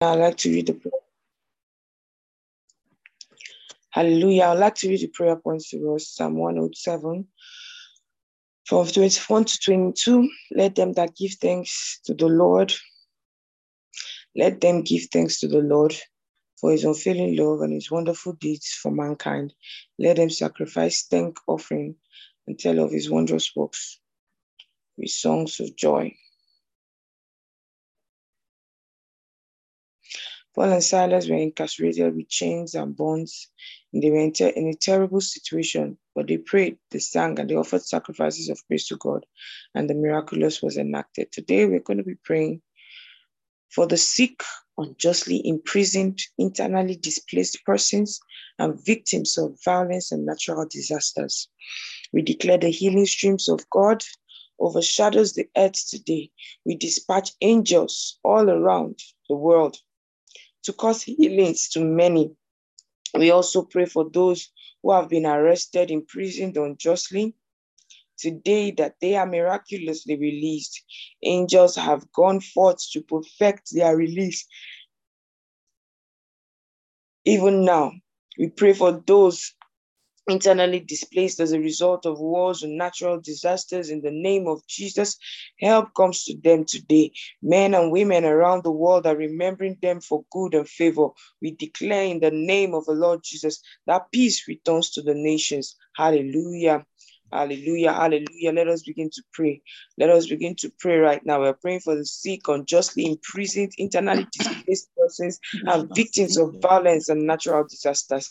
I'd like to read the prayer. Hallelujah. I'd like to read the prayer points to us. Psalm 107. From 21 to 22, let them that give thanks to the Lord, let them give thanks to the Lord for his unfailing love and his wonderful deeds for mankind. Let them sacrifice thank offering and tell of his wondrous works with songs of joy. Paul and Silas were incarcerated with chains and bonds, and they were in, in, a terrible situation. But they prayed, they sang, and they offered sacrifices of praise to God, and the miraculous was enacted. Today, we're going to be praying for the sick, unjustly imprisoned, internally displaced persons, and victims of violence and natural disasters. We declare the healing streams of God overshadows the earth today. We dispatch angels all around the world to cause healings to many. We also pray for those who have been arrested, imprisoned unjustly. Today, that they are miraculously released. Angels have gone forth to perfect their release. Even now, we pray for those internally displaced as a result of wars and natural disasters in the name of Jesus. Help comes to them today. Men and women around the world are remembering them for good and favor. We declare in the name of the Lord Jesus that peace returns to the nations. Hallelujah. Hallelujah, hallelujah. Let us begin to pray. Let us begin to pray right now. We're praying for the sick, unjustly imprisoned, internally displaced persons, and victims of violence and natural disasters.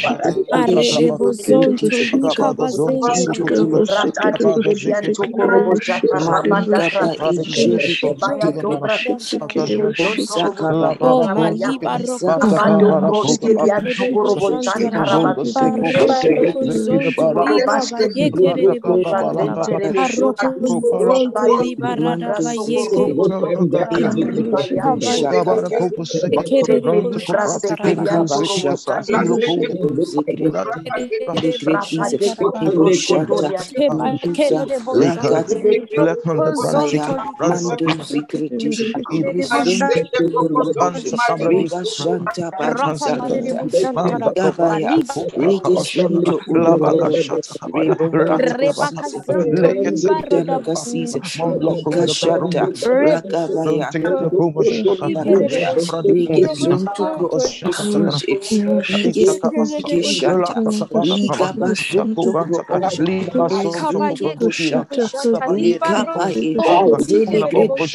zonto Kaba yekere de boshanta Oh, maliba Reba Shanta Padizakata, Gabaya, Regisonto Reba Dalakasisa, Kashata, Ragabaya, Barata, Regisonto Prosunte,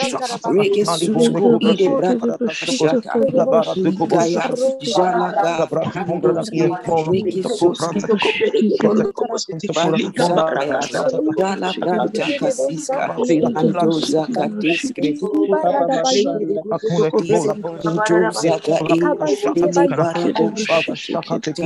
Regishanta, Liga Basunto Proonja, Regisonto Likapaye, Zelegret, Regisutuko Ide Shata, Gaya, Jalaga, Andoski, Rikisus, Balizakaya, Jala Branta Kasiska, Andoza Katiskri, Andoza Gai, Dele Barada, Balakaya, Mintu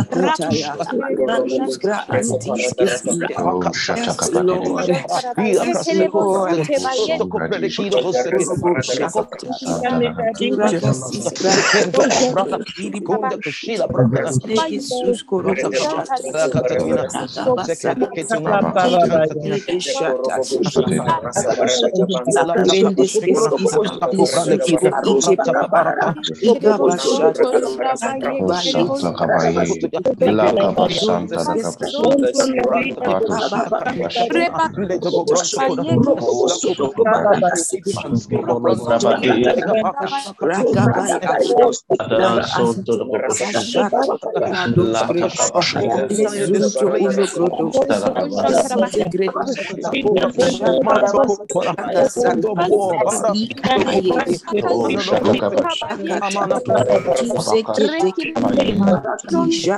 Rakutaya, Thank you. La capa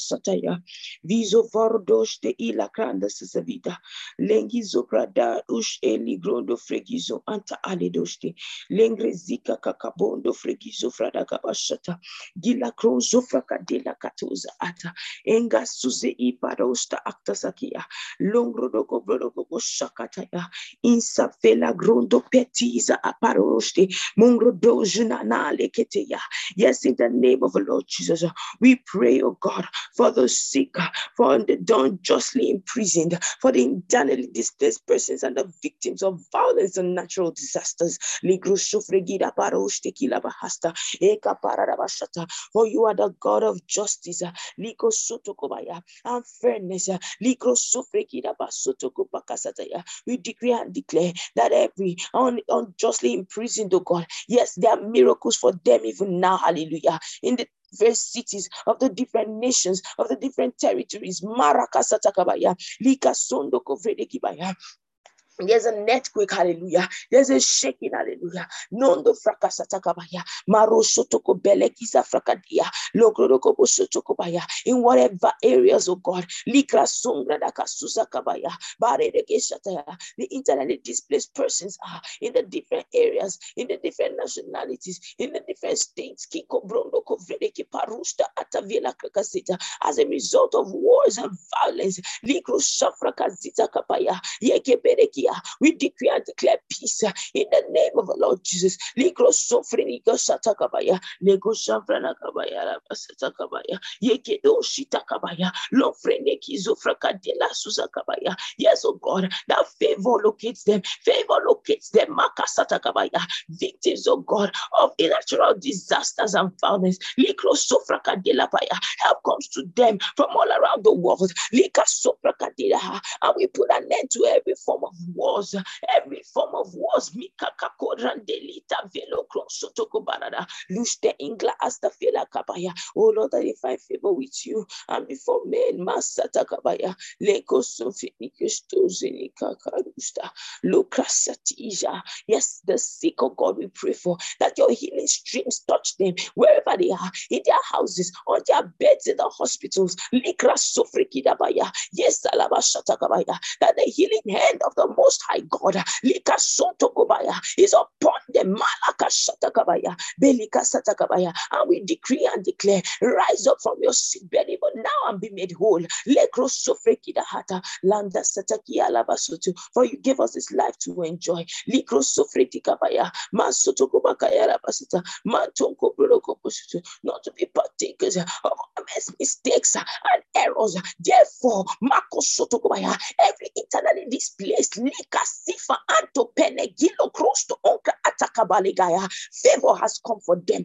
sataya. Viso vordos de ila cranda sisavita. Lengizo prada ush eli grondo fregizo anta aledoste. Lengre zika kakabondo fregizo frada kabashata. Gila krozo frakadila katuza ata. Enga suze iparosta aktasakia. Longro doko brodoko shakataya. Insa fela grondo petiza aparoste. Mongro dojuna na leketeya. Yes, in the name of the Lord Jesus, we pray, oh God, for the sick, for the unjustly imprisoned, for the internally displaced persons and the victims of violence and natural disasters. For you are the God of justice and fairness. We decree and declare that every un- unjustly imprisoned, oh God, yes, there are miracles for them even now. Hallelujah. In the various cities of the different nations, of the different territories. Marakasatakabaya, Lika Sondo Kovredekibaya. There's an earthquake, hallelujah. There's a shaking, hallelujah. Nondo frakasatakabaya. Marosotoko belekiza frakadia. Logrodoko bosotokobaya. In whatever areas, oh God. Likra songradaka susakabaya. Baredekeshataya. The internally displaced persons are in the different areas, in the different nationalities, in the different states. Kiko brondo kovredeki parusta atavila krakasita. As a result of wars and violence. Likro shafrakazita kapaya. Yekeberekia we decree and declare peace uh, in the name of the Lord Jesus. Ligro sofrenigo satakabaya, lego shamfranakabaya, satakabaya, yekedo shitakabaya, lofreneki zofrakadela susakabaya. Yes, oh God, that favor locates them, favor locates them, makasatakabaya, victims, oh God, of natural disasters and violence. Ligro sofrakadelabaya, help comes to them from all around the world. Lika sofrakadela, and we put an end to every form of wars, every form of wars. Mikaka korandelita velo krosotoko barada. Luste ingla asta fela kabaya. Oh Lord, I find favor with you and before men. Masata kabaya. Leko sofinikus tozinika karusta. Lukrasatija. Yes, the sick of God we pray for that your healing streams touch them wherever they are, in their houses, on their beds, in the hospitals. Likra sofrikidabaya. Yes, alabashatakabaya. That the healing hand of the Most High God Lika Sotokobaya is upon the Malaka Shatakabaya, Belika Satakabaya, and we decree and declare, rise up from your sick bed even now and be made whole. Lekro Sofrekida Hata, Landa Sataki Alabasutu, for you give us this life to enjoy. Likro Sofretikabaya, Masotokobakaya Labasuta, Mantonko Brokoposutu, not to be partakers of mistakes and errors. Therefore, Marco Sotokobaya, every internally displaced Lika Sifa Anto Penegilo. Favor has come for them.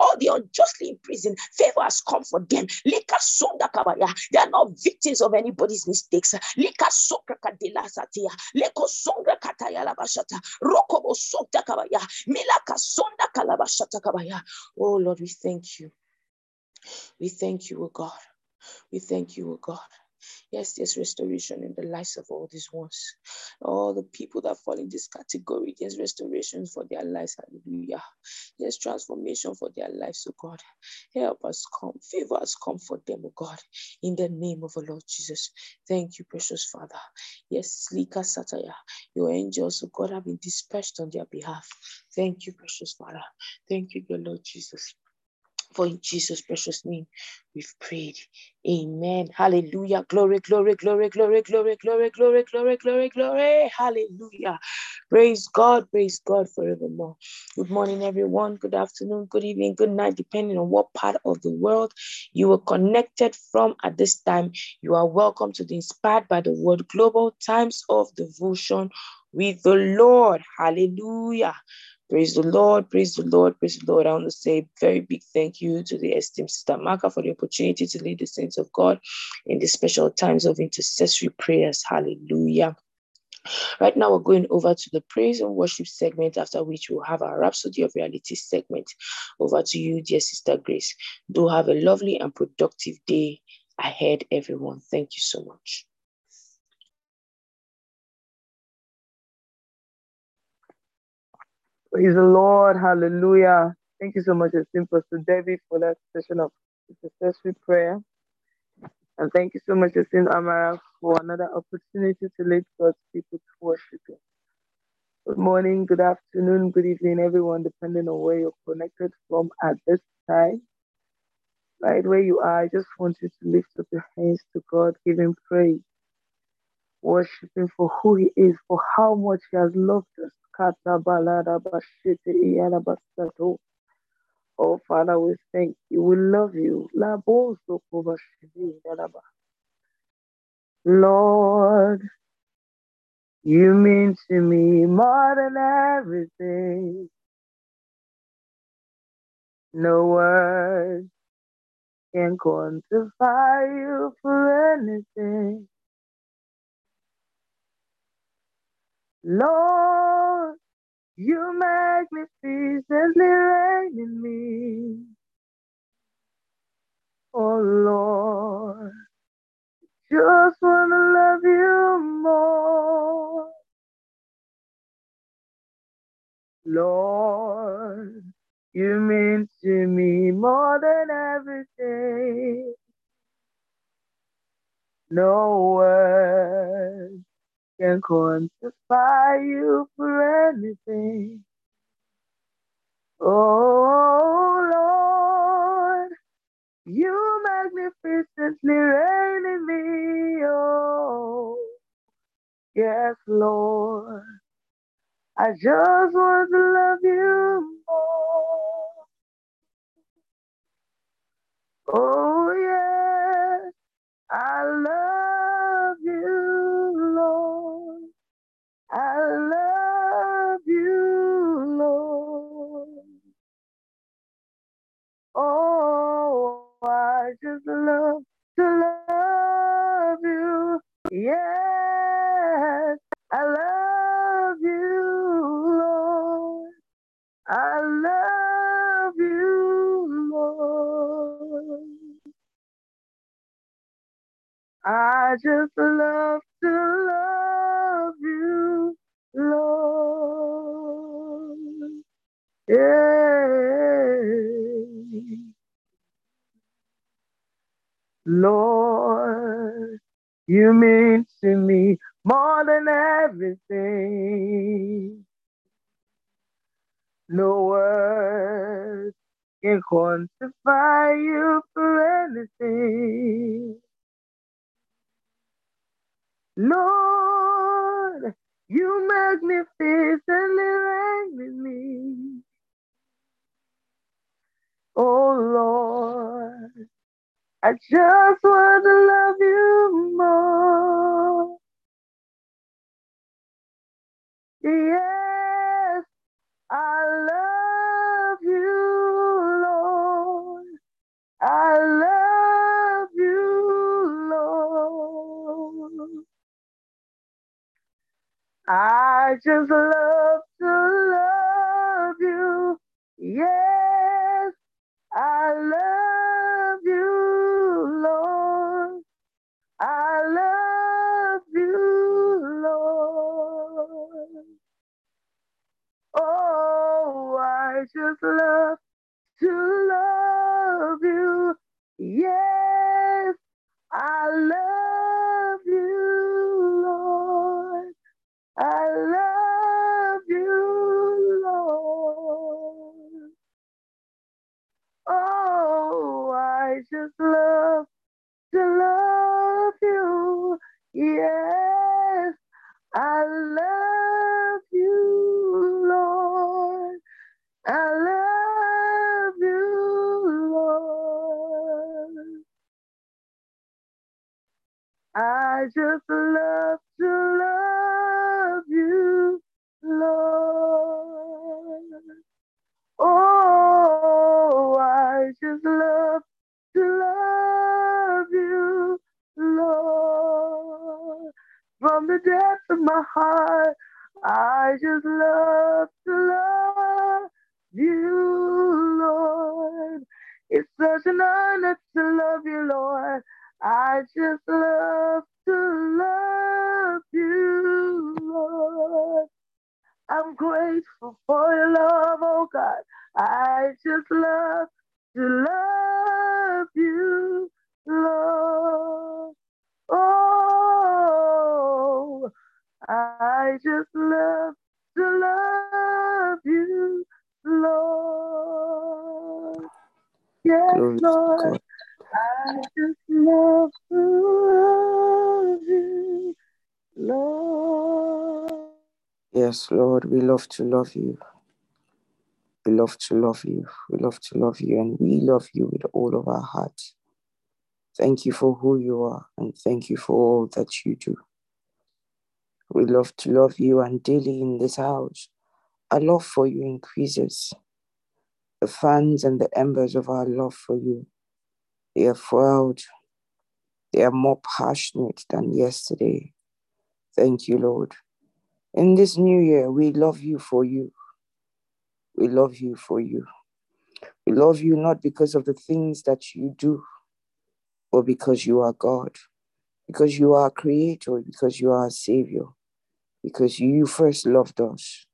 All the unjustly imprisoned, favor has come for them. Lika Sonda Kabaya. They are not victims of anybody's mistakes. Lika Sokra Kadila Satia. Kalabashata. Oh Lord, we thank you. We thank you, O God. We thank you, O God. Yes, there's restoration in the lives of all these ones. All the people that fall in this category, there's restoration for their lives. Hallelujah. There's transformation for their lives, oh God. Help us come. Favor us come for them, oh God. In the name of the Lord Jesus. Thank you, precious Father. Yes, Lika Sataya. Your angels, oh God, have been dispatched on their behalf. Thank you, precious Father. Thank you, dear Lord Jesus. For in Jesus' precious name, we've prayed. Amen. Hallelujah. Glory, glory, glory, glory, glory, glory, glory, glory, glory, glory. Hallelujah. Praise God, praise God forevermore. Good morning, everyone. Good afternoon, good evening, good night, depending on what part of the world you were connected from at this time. You are welcome to the Inspired by the Word Global Times of Devotion with the Lord. Hallelujah. Praise the Lord, praise the Lord, praise the Lord. I want to say a very big thank you to the esteemed Sister Maka for the opportunity to lead the saints of God in the special times of intercessory prayers. Hallelujah. Right now, we're going over to the praise and worship segment, after which we'll have our Rhapsody of Reality segment. Over to you, dear Sister Grace. Do have a lovely and productive day ahead, everyone. Thank you so much. Praise the Lord. Hallelujah. Thank you so much, esteemed Pastor David, for that session of intercessory prayer. And thank you so much, esteemed Amara, for another opportunity to lead God's people to worship Him. Good morning, good afternoon, good evening, everyone, depending on where you're connected from at this time. Right where you are, I just want you to lift up your hands to God, give Him praise, worship Him for who He is, for how much He has loved us. Oh, Father, we thank you. We love you. Lord, you mean to me more than everything. No words can quantify you for anything. Lord, you make me magnificently reign in me. Oh Lord, just wanna love you more. Lord, you mean to me more than everything. No words can quantify you for anything. Oh Lord, you magnificently reign in me. Oh, yes, Lord. I just want to love you more. Oh, yes, I love just love to love you. Yes, I love you, Lord. I love you, Lord. I just love to love you, Lord. Yeah. Lord, you mean to me more than everything. No words can quantify you for anything. Lord, you magnificently reign in me. Oh Lord, I just want to love you more. Yes, I love you, Lord. I love you, Lord. I just love to love you. Yes, love to just love to love you, Lord. Oh, I just love to love you, Lord. From the depths of my heart, I just love to love you, Lord. It's such an honor to love you, Lord. I just love to love you, Lord. I'm grateful for your love, oh God. I just love to love you, Lord. Oh, I just love to love you, Lord. Yes, Lord. I just love to love you, Lord. Yes, Lord, we love to love you. We love to love you. We love to love you, and we love you with all of our heart. Thank you for who you are, and thank you for all that you do. We love to love you, and daily in this house, our love for you increases. The fans and the embers of our love for you, they are fueled. They are more passionate than yesterday. Thank you, Lord. In this new year, we love you for you. We love you for you. We love you not because of the things that you do, but because you are God, because you are creator, because you are savior, because you first loved us.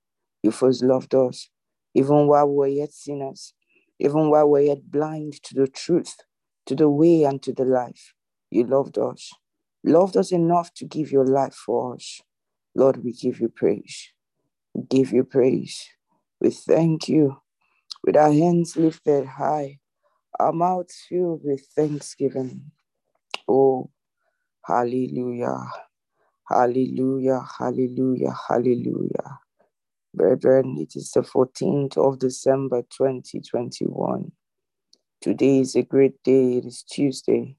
You first loved us, even while we were yet sinners, even while we were yet blind to the truth, to the way, and to the life. You loved us, loved us enough to give your life for us. Lord, we give you praise. We give you praise. We thank you with our hands lifted high, our mouths filled with thanksgiving. Oh, hallelujah, hallelujah, hallelujah, hallelujah. Brethren, it is the 14th of December 2021. Today is a great day, it is Tuesday,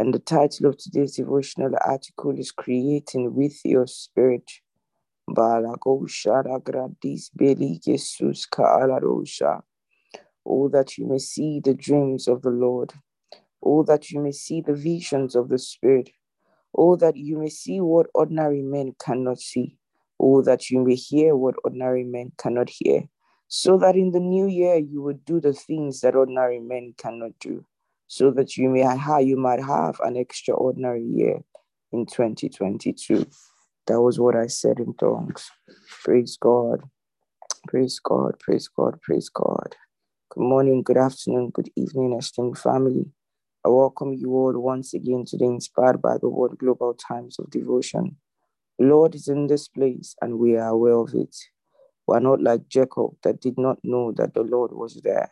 and the title of today's devotional article is Creating with Your Spirit. Oh, that you may see the dreams of the Lord. Oh, that you may see the visions of the Spirit. Oh, that you may see what ordinary men cannot see. Oh, that you may hear what ordinary men cannot hear. So that in the new year you would do the things that ordinary men cannot do. So that you may have, you might have an extraordinary year in 2022. That was what I said in tongues. Praise God. Praise God. Praise God. Praise God. Good morning, good afternoon, good evening, esteemed family. I welcome you all once again today, Inspired by the Word Global Times of Devotion. The Lord is in this place and we are aware of it. We are not like Jacob that did not know that the Lord was there.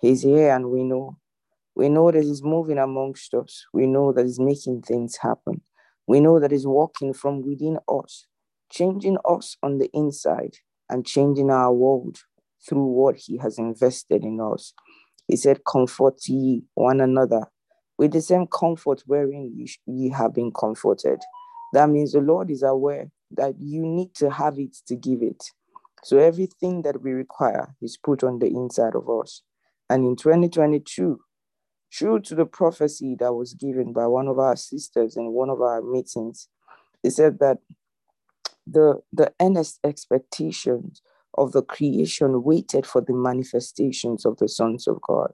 He's here and we know. We know that He's moving amongst us. We know that He's making things happen. We know that He's working from within us, changing us on the inside and changing our world through what He has invested in us. He said, Comfort ye one another with the same comfort wherein ye have been comforted. That means the Lord is aware that you need to have it to give it. So everything that we require is put on the inside of us. And in 2022, true to the prophecy that was given by one of our sisters in one of our meetings, he said that the, the earnest expectations of the creation waited for the manifestations of the sons of God.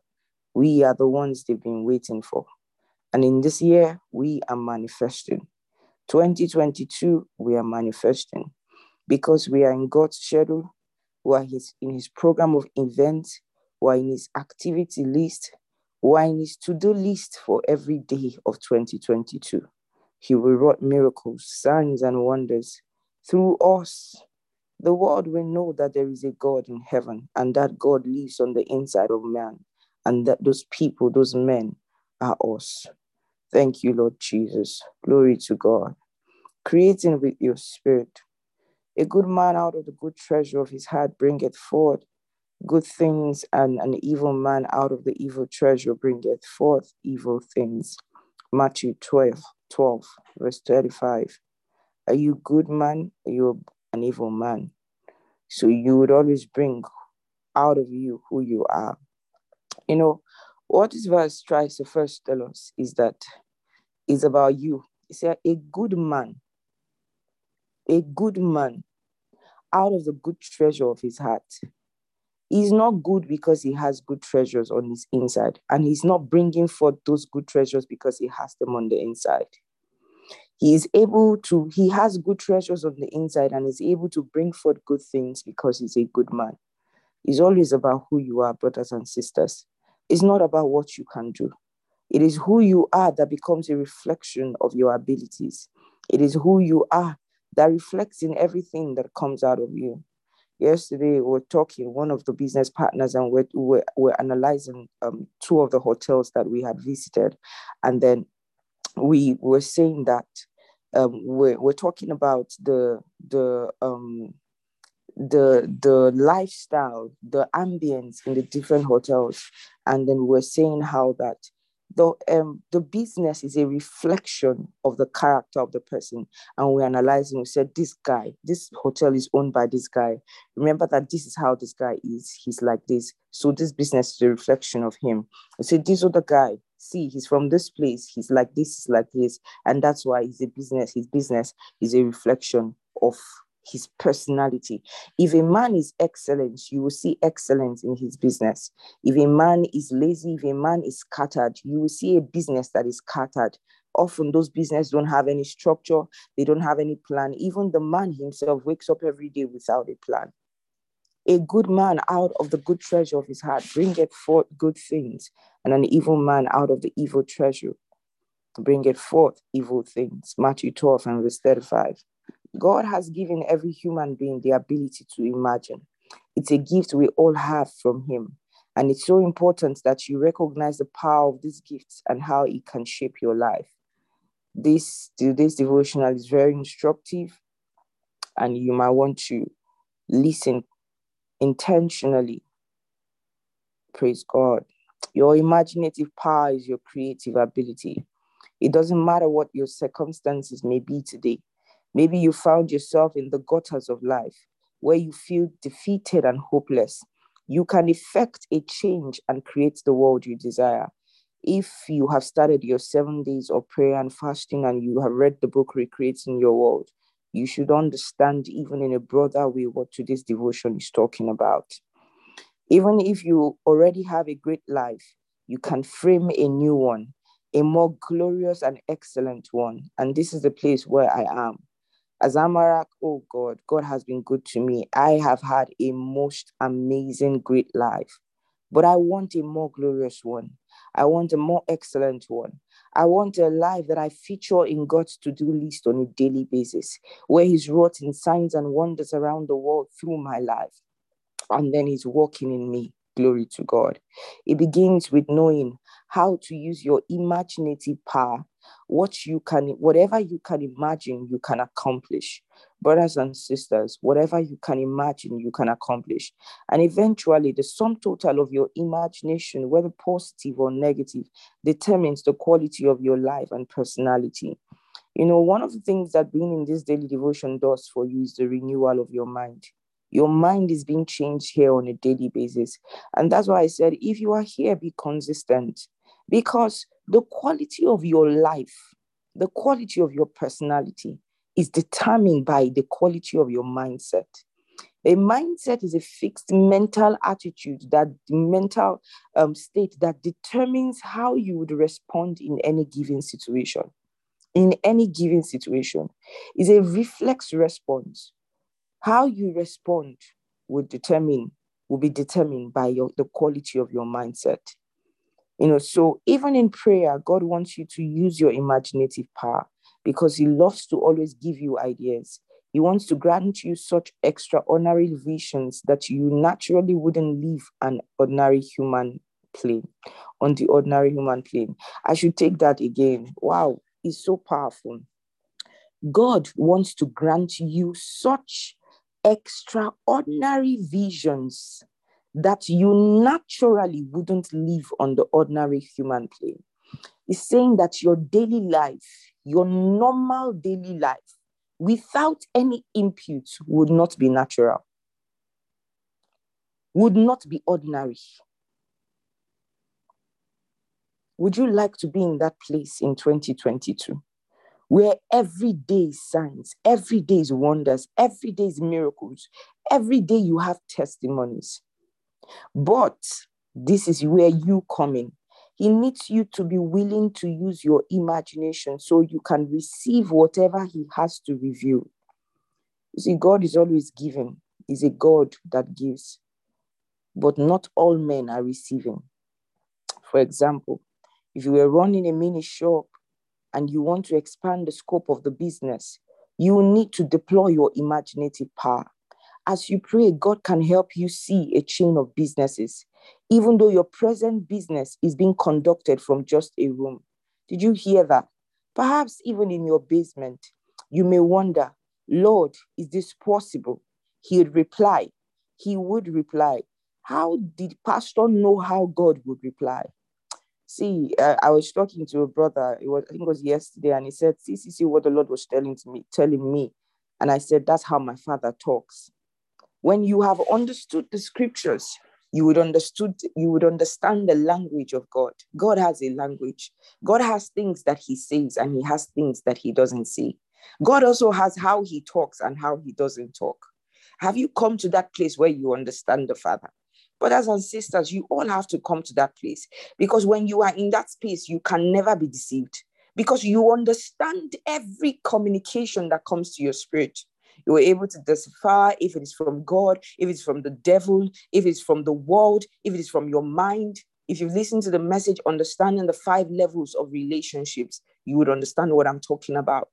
We are the ones they've been waiting for. And in this year, we are manifesting. 2022, we are manifesting because we are in God's schedule, we are his, in his program of events, we are in his activity list, in his to-do list for every day of 2022. He will wrought miracles, signs, and wonders through us. The world will know that there is a God in heaven and that God lives on the inside of man and that those people, those men are us. Thank you, Lord Jesus. Glory to God. Creating with your spirit. A good man out of the good treasure of his heart bringeth forth good things, and an evil man out of the evil treasure bringeth forth evil things. Matthew 12, 12, verse 35. Are you good man? Are you an evil man? So you would always bring out of you who you are. You know, what this verse tries to first tell us is that it's about you. It's a, a good man, a good man out of the good treasure of his heart. He's not good because he has good treasures on his inside, and he's not bringing forth those good treasures because he has them on the inside. He is able to, he has good treasures on the inside and is able to bring forth good things because he's a good man. It's always about who you are, brothers and sisters. It's not about what you can do. It is who you are that becomes a reflection of your abilities. It is who you are that reflects in everything that comes out of you. Yesterday, we were talking, one of the business partners, and we're, we're, we're analyzing um, two of the hotels that we had visited. And then we were saying that um, we're, we're talking about the, the, um, the the lifestyle, the ambience in the different hotels, and then we're saying how that the um the business is a reflection of the character of the person. And we're analyzing we said this guy this hotel is owned by this guy. Remember that this is how this guy is. He's like this. So this business is a reflection of him. We said this other guy see he's from this place. He's like this he's like this. And that's why he's a business his business is a reflection of his personality. If a man is excellent, you will see excellence in his business. If a man is lazy, if a man is scattered, you will see a business that is scattered. Often those businesses don't have any structure, they don't have any plan. Even the man himself wakes up every day without a plan. A good man out of the good treasure of his heart bringeth forth good things, and an evil man out of the evil treasure bringeth forth evil things. Matthew 12 and verse 35. God has given every human being the ability to imagine. It's a gift we all have from Him. And it's so important that you recognize the power of this gift and how it can shape your life. This today's devotional is very instructive, and you might want to listen intentionally. Praise God. Your imaginative power is your creative ability. It doesn't matter what your circumstances may be today. Maybe you found yourself in the gutters of life where you feel defeated and hopeless. You can effect a change and create the world you desire. If you have started your seven days of prayer and fasting and you have read the book Recreating Your World, you should understand, even in a broader way, what today's devotion is talking about. Even if you already have a great life, you can frame a new one, a more glorious and excellent one. And this is the place where I am. As Amarak, oh God, God has been good to me. I have had a most amazing, great life, but I want a more glorious one. I want a more excellent one. I want a life that I feature in God's to do list on a daily basis, where He's wrought in signs and wonders around the world through my life. And then He's working in me. Glory to God. It begins with knowing how to use your imaginative power what you can whatever you can imagine you can accomplish. Brothers and sisters whatever you can imagine you can accomplish. And eventually the sum total of your imagination whether positive or negative determines the quality of your life and personality. You know one of the things that being in this daily devotion does for you is the renewal of your mind. Your mind is being changed here on a daily basis. And that's why i said if you are here be consistent because the quality of your life, the quality of your personality is determined by the quality of your mindset. A mindset is a fixed mental attitude, that mental um, state that determines how you would respond in any given situation. In any given situation, is a reflex response. How you respond will determine will be determined by your, the quality of your mindset. You know, so even in prayer, God wants you to use your imaginative power because He loves to always give you ideas. He wants to grant you such extraordinary visions that you naturally wouldn't live an ordinary human plane, on the ordinary human plane. I should take that again. Wow, it's so powerful. God wants to grant you such extraordinary visions that you naturally wouldn't live on the ordinary human plane. It's saying that your daily life, your normal daily life, without any input, would not be natural, would not be ordinary. Would you like to be in that place in 2022? Where every day is signs, every day is wonders, every day is miracles, every day you have testimonies but this is where you come in. He needs you to be willing to use your imagination so you can receive whatever He has to reveal. You see, God is always giving, He's a God that gives, but not all men are receiving. For example, if you were running a mini shop and you want to expand the scope of the business, you need to deploy your imaginative power. As you pray, God can help you see a chain of businesses, even though your present business is being conducted from just a room. Did you hear that? Perhaps even in your basement, you may wonder, Lord, is this possible? He would reply, he would reply, How did Pastor know how God would reply? See, uh, I was talking to a brother. It was I think it was yesterday, and he said, "See, see, see what the Lord was telling to me, telling me." And I said, "That's how my father talks." When you have understood the scriptures, you would understood you would understand the language of God. God has a language. God has things that He says, and He has things that He doesn't say. God also has how He talks and how He doesn't talk. Have you come to that place where you understand the Father? Brothers and sisters, you all have to come to that place because when you are in that space, you can never be deceived because you understand every communication that comes to your spirit. You are able to decipher if it is from God, if it's from the devil, if it's from the world, if it is from your mind. If you listen to the message, understanding the five levels of relationships, you would understand what I'm talking about.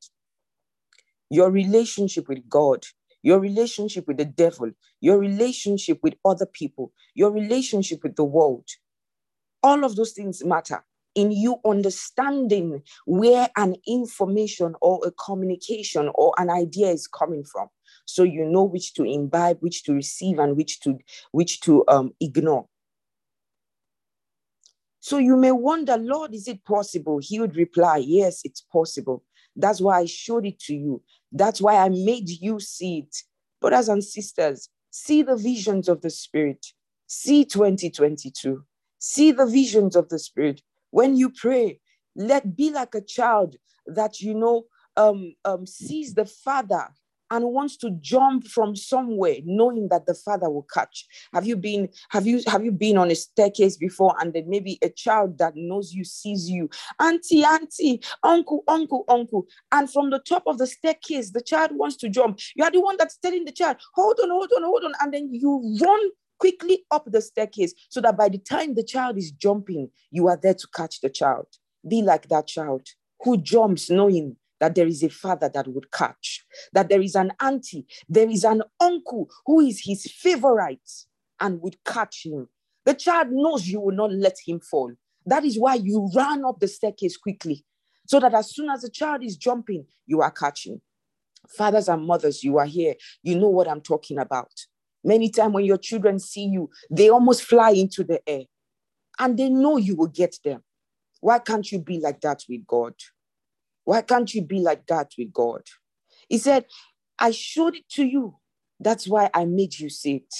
Your relationship with God, your relationship with the devil, your relationship with other people, your relationship with the world. All of those things matter in you understanding where an information or a communication or an idea is coming from so you know which to imbibe which to receive and which to which to um, ignore so you may wonder lord is it possible he would reply yes it's possible that's why i showed it to you that's why I made you see it. Brothers and sisters, see the visions of the Spirit. See 2022. See the visions of the Spirit. When you pray, let be like a child that you know um, um, sees the Father and wants to jump from somewhere knowing that the father will catch. Have you been have you have you been on a staircase before and then maybe a child that knows you sees you? Auntie auntie uncle uncle uncle. And from the top of the staircase the child wants to jump. You are the one that's telling the child hold on hold on hold on. And then you run quickly up the staircase so that by the time the child is jumping you are there to catch the child be like that child who jumps knowing that there is a father that would catch, that there is an auntie, there is an uncle who is his favorite and would catch him. The child knows you will not let him fall. That is why you run up the staircase quickly, so that as soon as the child is jumping, you are catching. Fathers and mothers, you are here. You know what I'm talking about. Many times when your children see you, they almost fly into the air and they know you will get them. Why can't you be like that with God? Why can't you be like that with God? He said, I showed it to you. That's why I made you see it.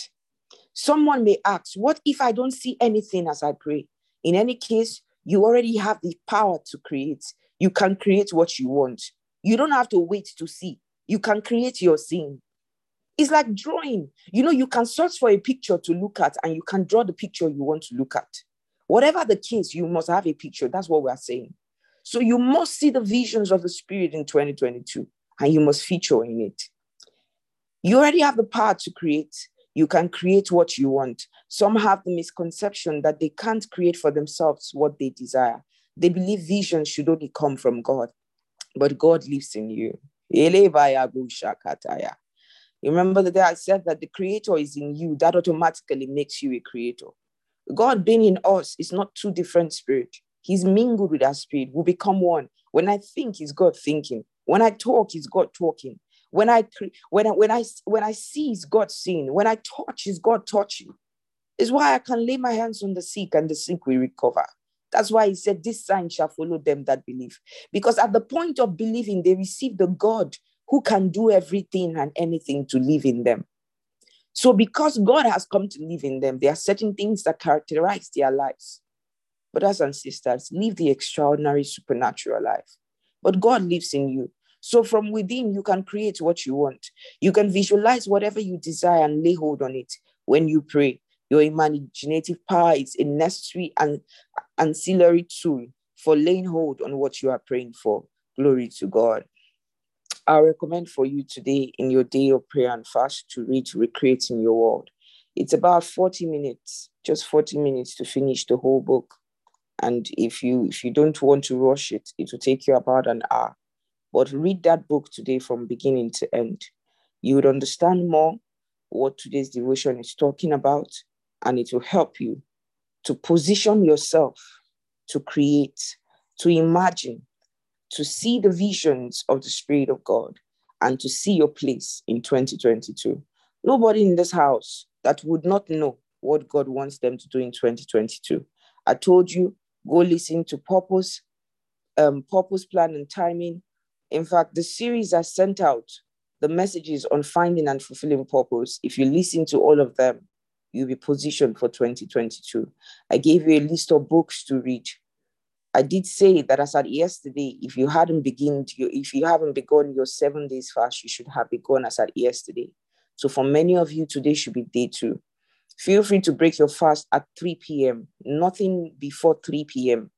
Someone may ask, What if I don't see anything as I pray? In any case, you already have the power to create. You can create what you want. You don't have to wait to see. You can create your scene. It's like drawing. You know, you can search for a picture to look at and you can draw the picture you want to look at. Whatever the case, you must have a picture. That's what we are saying. So you must see the visions of the Spirit in 2022 and you must feature in it. You already have the power to create. You can create what you want. Some have the misconception that they can't create for themselves what they desire. They believe vision should only come from God, but God lives in you. Remember the day I said that the creator is in you, that automatically makes you a creator. God being in us is not two different spirits. He's mingled with our spirit. We become one. When I think, is God thinking. When I talk, is God talking. When I when I when I when I see, is God seeing. When I touch, is God touching. Is why I can lay my hands on the sick and the sick will recover. That's why he said, This sign shall follow them that believe. Because at the point of believing, they receive the God who can do everything and anything to live in them. So, because God has come to live in them, there are certain things that characterize their lives brothers and sisters, live the extraordinary supernatural life. But God lives in you. So from within, you can create what you want. You can visualize whatever you desire and lay hold on it when you pray. Your imaginative power is a necessary and ancillary tool for laying hold on what you are praying for. Glory to God. I recommend for you today in your day of prayer and fast to read Recreating Your World. It's about 40 minutes, just 40 minutes to finish the whole book. And if you if you don't want to rush it, it will take you about an hour. But read that book today from beginning to end. You would understand more what today's devotion is talking about, and it will help you to position yourself to create, to imagine, to see the visions of the Spirit of God, and to see your place in 2022. Nobody in this house that would not know what God wants them to do in 2022. I told you, go listen to purpose, um, purpose, plan, and timing. In fact, the series I sent out, the messages on finding and fulfilling purpose, if you listen to all of them, you'll be positioned for 2022. I gave you a list of books to read. I did say that as at yesterday, if you hadn't begun, if you haven't begun your seven days fast, you should have begun as at yesterday. So for many of you, today should be day two. Feel free to break your fast at 3 p.m. Nothing before 3 p.m.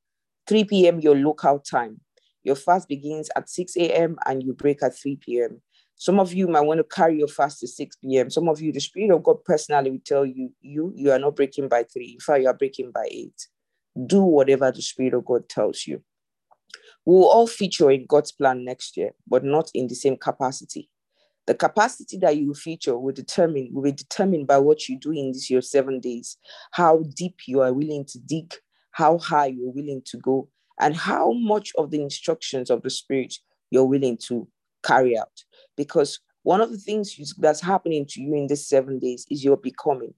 3 p.m. your local time. Your fast begins at 6 a.m. and you break at 3 p.m. Some of you might want to carry your fast to 6 p.m. Some of you, the Spirit of God personally will tell you, you, you are not breaking by 3. In fact, you are breaking by 8. Do whatever the Spirit of God tells you. We will all feature in God's plan next year, but not in the same capacity. The capacity that you will feature will determine will be determined by what you do in this your seven days, how deep you are willing to dig, how high you're willing to go, and how much of the instructions of the Spirit you're willing to carry out. Because one of the things that's happening to you in these seven days is you're becoming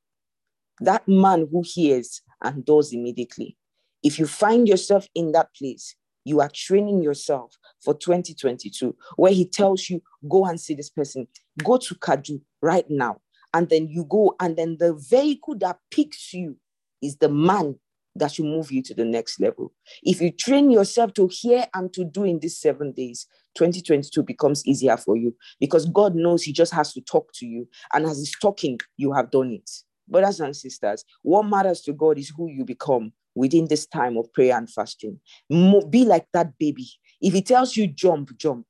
that man who hears and does immediately. If you find yourself in that place, you are training yourself for 2022, where he tells you, go and see this person, go to Kaju right now. And then you go, and then the vehicle that picks you is the man that should move you to the next level. If you train yourself to hear and to do in these seven days, 2022 becomes easier for you because God knows He just has to talk to you. And as He's talking, you have done it. Brothers and sisters, what matters to God is who you become within this time of prayer and fasting. Be like that baby. If He tells you jump, jump.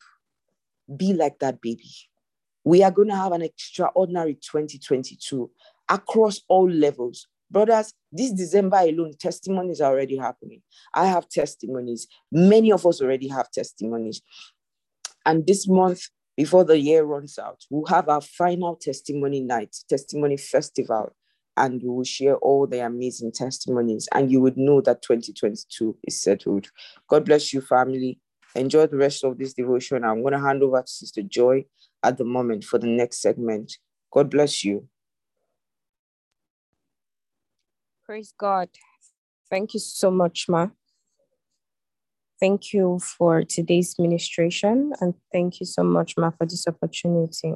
Be like that baby. We are going to have an extraordinary 2022 across all levels Brothers, this December alone, testimonies are already happening. I have testimonies. Many of us already have testimonies. And this month, before the year runs out, we'll have our final testimony night, testimony festival, and we will share all the amazing testimonies. And you would know that 2022 is settled. God bless you, family. Enjoy the rest of this devotion. I'm going to hand over to Sister Joy at the moment for the next segment. God bless you. Praise God. Thank you so much, Ma. Thank you for today's ministration and thank you so much, Ma, for this opportunity.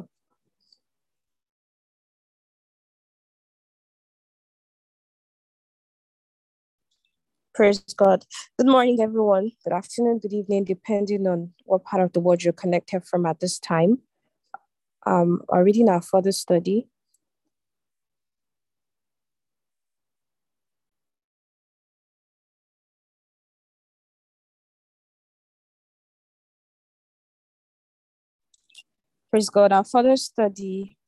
Praise God. Good morning, everyone. Good afternoon, good evening, depending on what part of the world you're connected from at this time. Um, our reading our further study Praise God. Our further study,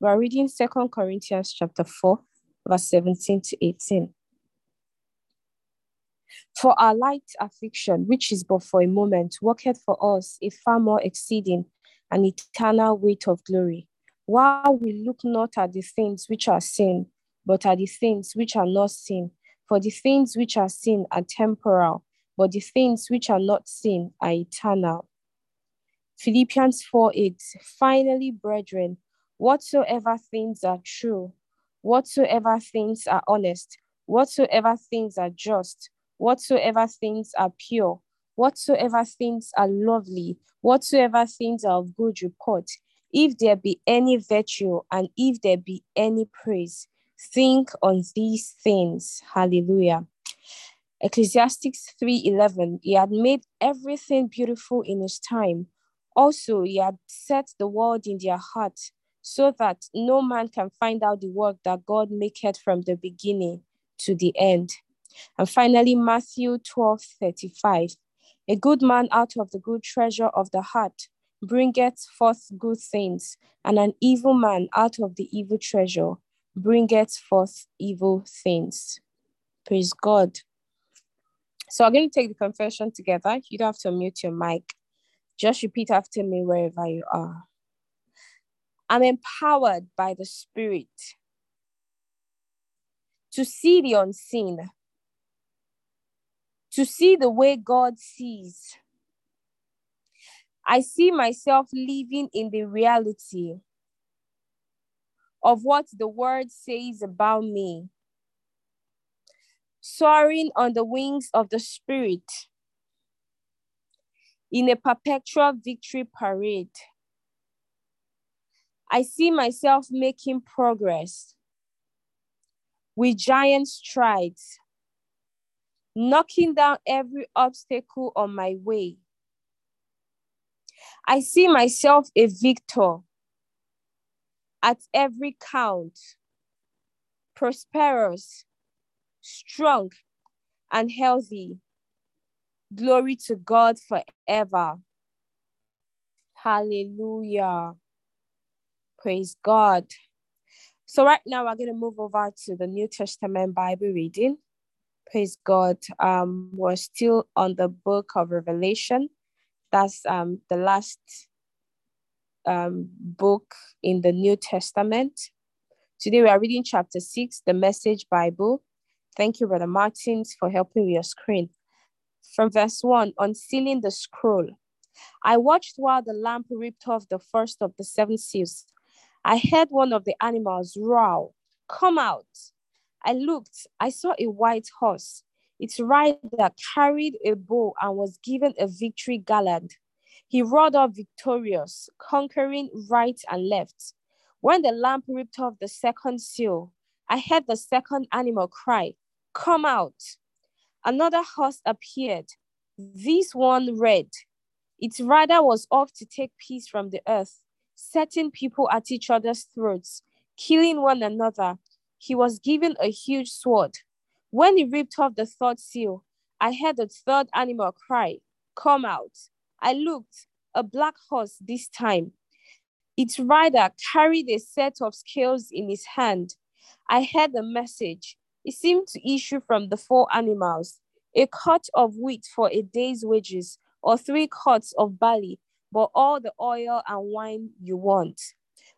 we're reading Second Corinthians chapter 4, verse 17 to 18. For our light affliction, which is but for a moment, worketh for us a far more exceeding and eternal weight of glory, while we look not at the things which are seen, but at the things which are not seen. For the things which are seen are temporal, but the things which are not seen are eternal. Philippians 4 8. Finally, brethren, whatsoever things are true, whatsoever things are honest, whatsoever things are just, whatsoever things are pure, whatsoever things are lovely, whatsoever things are of good report, if there be any virtue and if there be any praise, think on these things. Hallelujah. Ecclesiastes 3:11 He had made everything beautiful in his time also, he had set the world in their hearts, so that no man can find out the work that God maketh from the beginning to the end. And finally, Matthew 12 35. A good man out of the good treasure of the heart bringeth forth good things, and an evil man out of the evil treasure bringeth forth evil things. Praise God. So I'm going to take the confession together. You don't have to mute your mic. Just repeat after me wherever you are. I'm empowered by the Spirit to see the unseen, to see the way God sees. I see myself living in the reality of what the word says about me, soaring on the wings of the Spirit in a perpetual victory parade. I see myself making progress with giant strides, knocking down every obstacle on my way. I see myself a victor at every count, prosperous, strong, and healthy. Glory to God forever. Hallelujah. Praise God. So, right now, we're going to move over to the New Testament Bible reading. Praise God. Um, we're still on the book of Revelation. That's um, the last um, book in the New Testament. Today we are reading chapter 6, the Message Bible. Thank you, Brother Martins, for helping with your screen. From verse 1, unsealing the scroll. I watched while the Lamb ripped off the first of the seven seals. I heard one of the animals roar, Come out. I looked, I saw a white horse. Its rider carried a bow and was given a victory gallant. He rode off victorious, conquering right and left. When the Lamb ripped off the second seal, I heard the second animal cry, Come out. Another horse appeared, this one red. Its rider was off to take peace from the earth, setting people at each other's throats, killing one another. He was given a huge sword. When he ripped off the third seal, I heard the third animal cry, Come out. I looked, a black horse this time. Its rider carried a set of scales in his hand. I heard a message. It seemed to issue from the four animals a cut of wheat for a day's wages, or three cuts of barley, but all the oil and wine you want.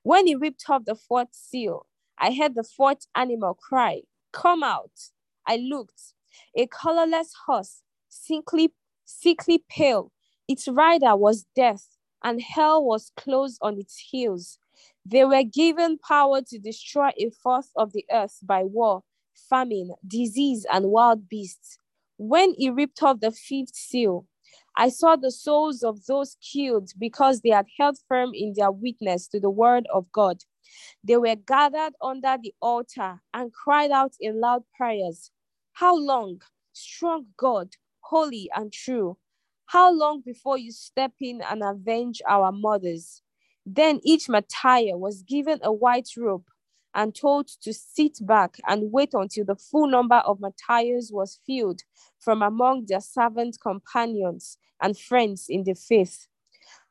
When he ripped off the fourth seal, I heard the fourth animal cry, Come out. I looked. A colorless horse, sickly, sickly pale, its rider was death, and hell was close on its heels. They were given power to destroy a fourth of the earth by war, famine, disease, and wild beasts. When he ripped off the fifth seal, I saw the souls of those killed because they had held firm in their witness to the word of God. They were gathered under the altar and cried out in loud prayers How long, strong God, holy and true? How long before you step in and avenge our mothers? Then each martyr was given a white robe and told to sit back and wait until the full number of martyrs was filled from among their servant companions and friends in the faith.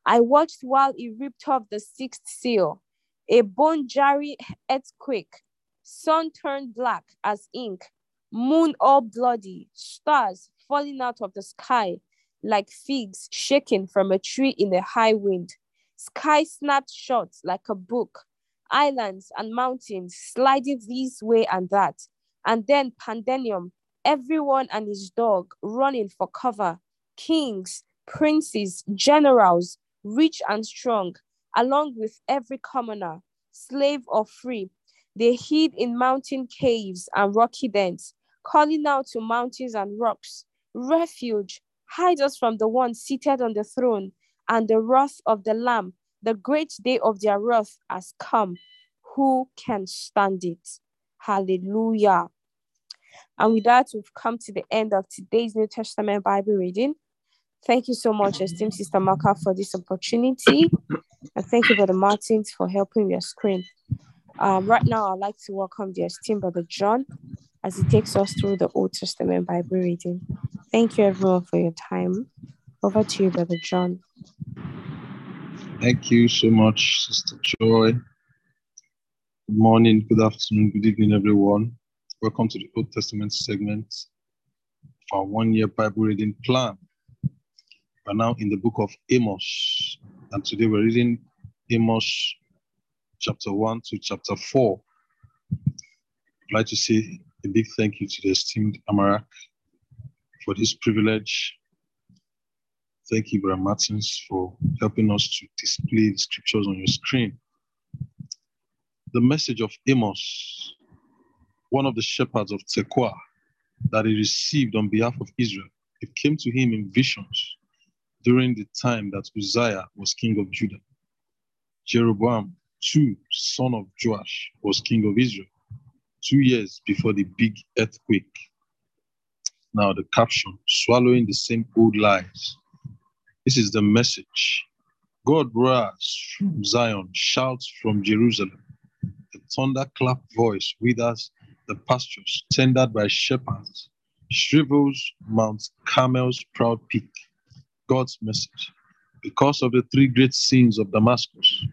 I watched while he ripped off the sixth seal, a bone jarring earthquake, sun turned black as ink, moon all bloody, stars falling out of the sky like figs shaken from a tree in a high wind. Sky snapped shut like a book, islands and mountains sliding this way and that. And then pandemonium, everyone and his dog running for cover. Kings, princes, generals, rich and strong, along with every commoner, slave or free. They hid in mountain caves and rocky dens, calling out to mountains and rocks, refuge, Hide us from the one seated on the throne and the wrath of the Lamb. The great day of their wrath has come. Who can stand it? Hallelujah. And with that, we've come to the end of today's New Testament Bible reading. Thank you so much, esteemed Sister Amaka, for this opportunity. And thank you, Brother Martins, for helping your screen. Um, right now, I'd like to welcome the esteemed Brother John as he takes us through the Old Testament Bible reading. Thank you, everyone, for your time. Over to you, Brother John. Thank you so much, Sister Joy. Good morning, good afternoon, good evening, everyone. Welcome to the Old Testament segment of our one year Bible reading plan. We're now in the book of Amos, and today we're reading Amos chapter 1 to chapter 4. I'd like to say a big thank you to the esteemed Amaka for this privilege. Thank you, Brother Martins, for helping us to display the scriptures on your screen. The message of Amos, one of the shepherds of Tekoa, that he received on behalf of Israel, it came to him in visions during the time that Uzziah was king of Judah. Jeroboam, too, son of Joash, was king of Israel two years before the big earthquake. Now, the caption swallowing the same old lies. This is the message. God roars from Zion, shouts from Jerusalem. The thunderclap voice withers the pastures tended by shepherds, shrivels Mount Carmel's proud peak. God's message. Because of the three great sins of Damascus,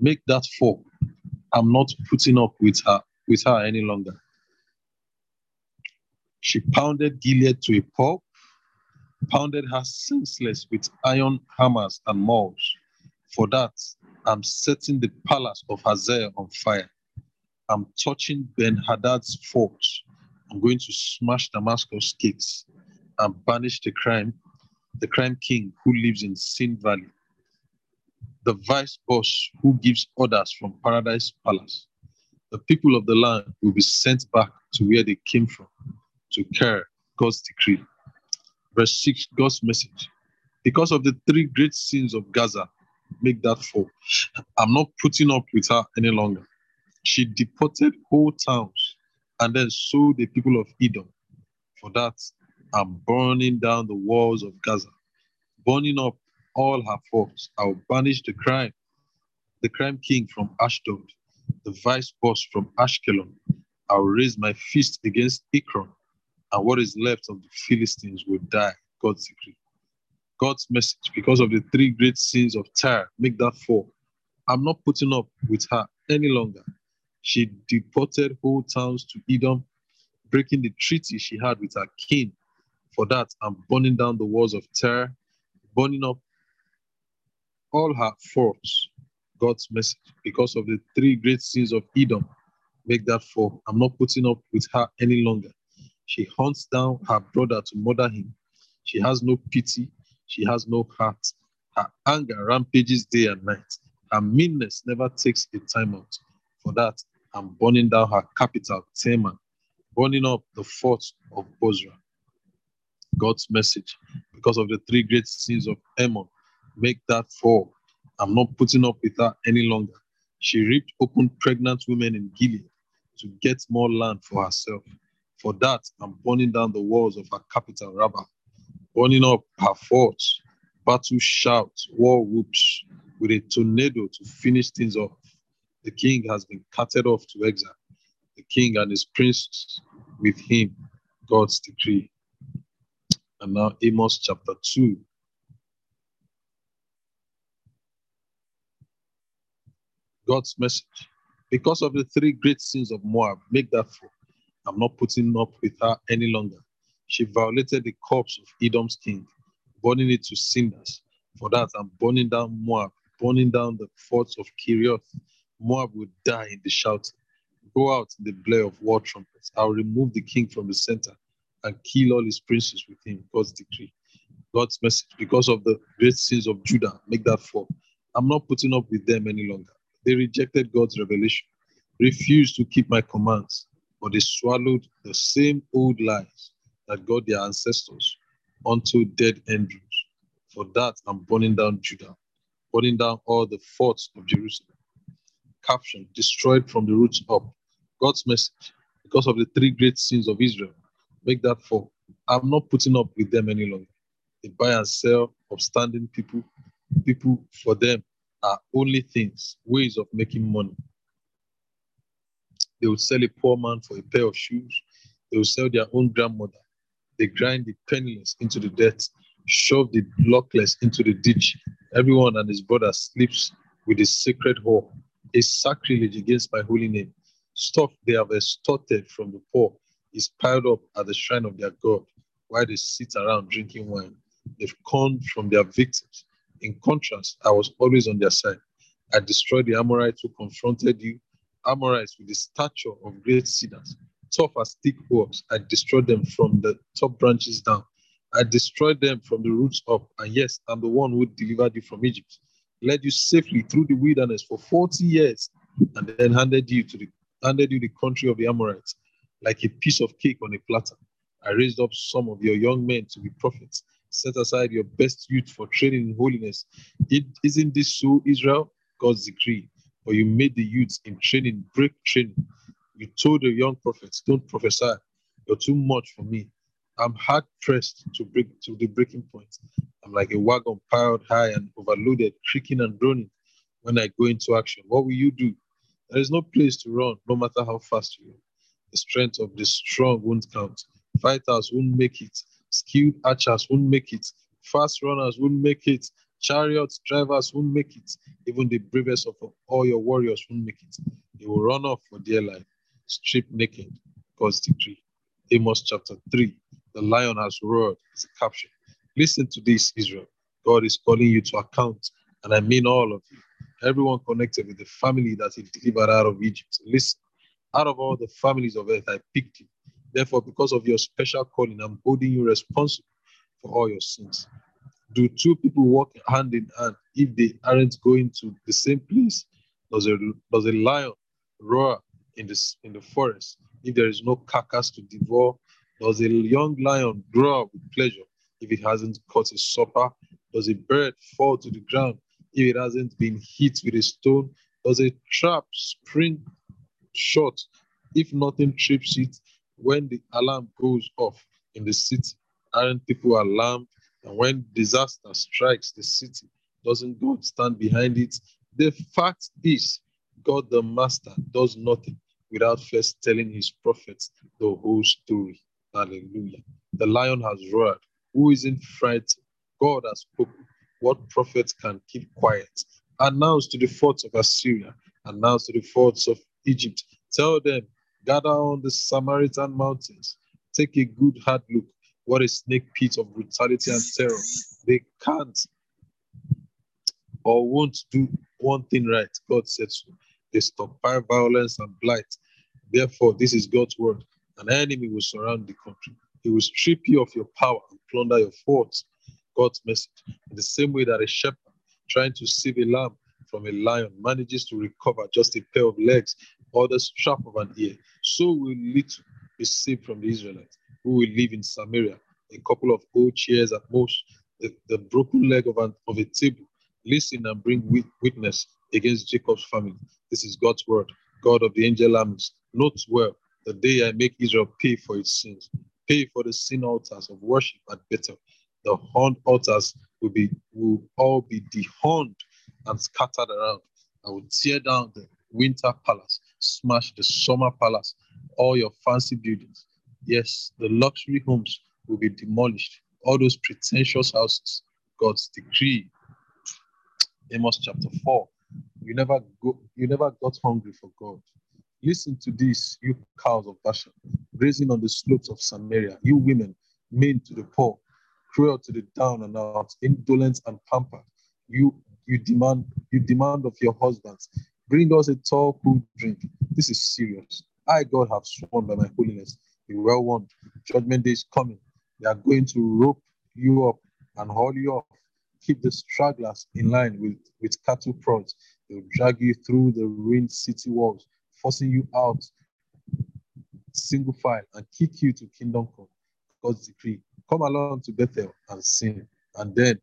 make that fall. I'm not putting up with her with her any longer. She pounded Gilead to a pulp, pounded her senseless with iron hammers and mauls. For that, I'm setting the palace of Hazael on fire. I'm touching Ben Hadad's forts. I'm going to smash Damascus gates and banish the crime, the crime king who lives in Sin Valley, the vice boss who gives orders from Paradise Palace the people of the land will be sent back to where they came from to Kir God's decree. Verse 6, God's message. Because of the three great sins of Gaza, make that fall. I'm not putting up with her any longer. She deported whole towns and then sold the people of Edom. For that, I'm burning down the walls of Gaza, burning up all her forts. I'll banish the crime, the crime king from Ashdod the vice boss from Ashkelon. I will raise my fist against Ekron, and what is left of the Philistines will die. God's decree. God's message, because of the three great sins of Tyre, make that four. I'm not putting up with her any longer. She deported whole towns to Edom, breaking the treaty she had with her king. For that, I'm burning down the walls of Tyre, burning up all her forts, God's message because of the three great sins of Edom. Make that fall. I'm not putting up with her any longer. She hunts down her brother to murder him. She has no pity. She has no heart. Her anger rampages day and night. Her meanness never takes a time out. For that, I'm burning down her capital, Teman, burning up the forts of Bozrah. God's message, because of the three great sins of Ammon, make that fall. I'm not putting up with her any longer. She ripped open pregnant women in Gilead to get more land for herself. For that, I'm burning down the walls of her capital, Rabbah, burning up her forts, battle shouts, war whoops, with a tornado to finish things off. The king has been carted off to exile. The king and his princes with him, God's decree. And now Amos chapter 2, God's message. Because of the three great sins of Moab, make that fall. I'm not putting up with her any longer. She violated the corpse of Edom's king, burning it to cinders. For that, I'm burning down Moab, burning down the forts of Kerioth. Moab will die in the shouting. Go out in the blare of war trumpets. I'll remove the king from the center and kill all his princes with him. God's decree. God's message. Because of the great sins of Judah, make that fall. I'm not putting up with them any longer. They rejected God's revelation, refused to keep my commands, but they swallowed the same old lies that got their ancestors unto dead Andrews. For that, I'm burning down Judah, burning down all the forts of Jerusalem. Caption Destroyed from the roots up. God's message, because of the three great sins of Israel, make that fall. I'm not putting up with them any longer. They buy and sell upstanding people, people for them are only things, ways of making money. They would sell a poor man for a pair of shoes. They would sell their own grandmother. They grind the penniless into the dirt, shove the luckless into the ditch. Everyone and his brother sleeps with a sacred whore, a sacrilege against my holy name. Stuff they have extorted from the poor is piled up at the shrine of their God while they sit around drinking wine. They've conned from their victims. In contrast, I was always on their side. I destroyed the Amorites who confronted you, Amorites with the stature of great cedars, tough as thick oaks. I destroyed them from the top branches down. I destroyed them from the roots up. And yes, I'm the one who delivered you from Egypt, led you safely through the wilderness for 40 years, and then handed you to the handed you the country of the Amorites like a piece of cake on a platter. I raised up some of your young men to be prophets, set aside your best youth for training in holiness. It, isn't this so, Israel? God's decree. For you made the youths in training break training. You told the young prophets, don't prophesy. You're too much for me. I'm hard pressed to break to the breaking point. I'm like a wagon piled high and overloaded, creaking and groaning. When I go into action, what will you do? There is no place to run, no matter how fast you run. The strength of the strong won't count. Fighters won't make it. Skilled archers won't make it. Fast runners won't make it. Chariot drivers won't make it. Even the bravest of all your warriors won't make it. They will run off for dear life, stripped naked. God's decree. Amos chapter 3. The lion has roared It's a caption. Listen to this, Israel. God is calling you to account, and I mean all of you. Everyone connected with the family that he delivered out of Egypt. Listen, out of all the families of earth, I picked you. Therefore, because of your special calling, I'm holding you responsible for all your sins. Do two people walk hand in hand if they aren't going to the same place? Does a, does a lion roar in, this, in the forest if there is no carcass to devour? Does a young lion grow up with pleasure if it hasn't caught a supper? Does a bird fall to the ground if it hasn't been hit with a stone? Does a trap spring short if nothing trips it when the alarm goes off in the city? Aren't people alarmed? And when disaster strikes the city, doesn't God stand behind it? The fact is, God the Master does nothing without first telling his prophets the whole story. Hallelujah. The lion has roared. Who isn't frightened? God has spoken. What prophet can keep quiet? Announce to the forts of Assyria, announce to the forts of Egypt. Tell them, gather on the Samaritan mountains. Take a good hard look. What a snake pit of brutality and terror. They can't or won't do one thing right. God said so. They stockpile violence and blight. Therefore, this is God's word. An enemy will surround the country. He will strip you of your power and plunder your forts. God's message. In the same way that a shepherd trying to save a lamb from a lion manages to recover just a pair of legs or the strap of an ear, so will little be saved from the Israelites who will live in Samaria, a couple of old chairs at most, the, the broken leg of, an, of a table. Listen and bring witness against Jacob's family. This is God's word, God of the angel armies. Note well the day I make Israel pay for its sins, pay for the sin altars of worship at Bethel. The horned altars will be will all be dehorned and scattered around. I will tear down the winter palace, smash the summer palace, all your fancy buildings. Yes, the luxury homes will be demolished. All those pretentious houses, God's decree. Amos chapter 4. You never go, you never got hungry for God. Listen to this, you cows of Bashan, grazing on the slopes of Samaria, you women, mean to the poor, cruel to the down and out, indolent and pampered. You you demand you demand of your husbands, bring us a tall, cool drink. This is serious. I, God, have sworn by my holiness. Be well warned. Judgment day is coming. They are going to rope you up and haul you off. Keep the stragglers in line with, with cattle prods. They will drag you through the ruined city walls forcing you out single file and kick you to kingdom come. God's decree. Come along to Bethel and sin, and then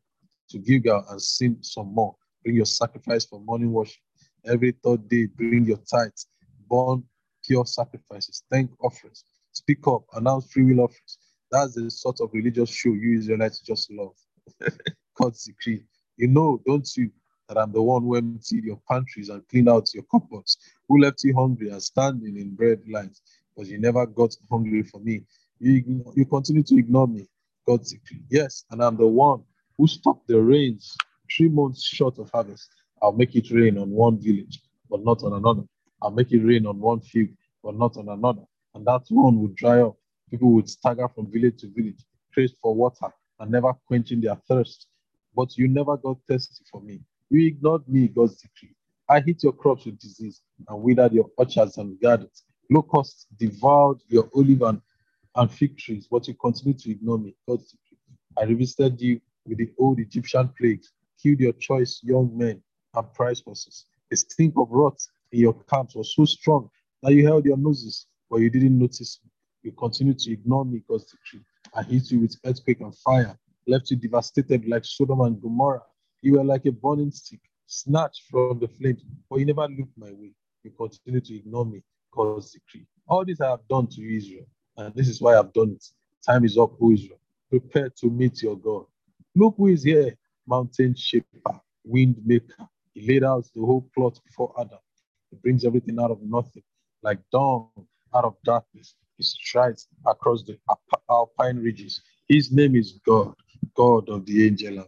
to Gilgal and sin some more. Bring your sacrifice for morning worship. Every third day, bring your tithes, burn pure sacrifices, thank offerings. Speak up, announce free will offerings. That's the sort of religious show you Israelites just love. God's decree. You know, don't you, that I'm the one who emptied your pantries and cleaned out your cupboards, who left you hungry and standing in bread lines, but you never got hungry for me. You, you continue to ignore me, God's decree. Yes, and I'm the one who stopped the rains three months short of harvest. I'll make it rain on one village, but not on another. I'll make it rain on one field, but not on another. And that one would dry up. People would stagger from village to village, thirst for water, and never quenching their thirst. But you never got thirsty for me. You ignored me, God's decree. I hit your crops with disease and withered your orchards and gardens. Locusts devoured your olive and, and fig trees, but you continue to ignore me, God's decree. I revisited you with the old Egyptian plagues, killed your choice young men and prize horses. The stink of rot in your camps was so strong that you held your noses, but you didn't notice me. You continued to ignore me, decree. I hit you with earthquake and fire, left you devastated like Sodom and Gomorrah. You were like a burning stick, snatched from the flames, but you never looked my way. You continued to ignore me, God's decree. All this I have done to you, Israel, and this is why I've done it. Time is up, O Israel. Prepare to meet your God. Look who is here, mountain shaper, wind maker. He laid out the whole plot before Adam. He brings everything out of nothing, like dawn out of darkness. He strides across the alpine ridges. His name is God, God of the angel.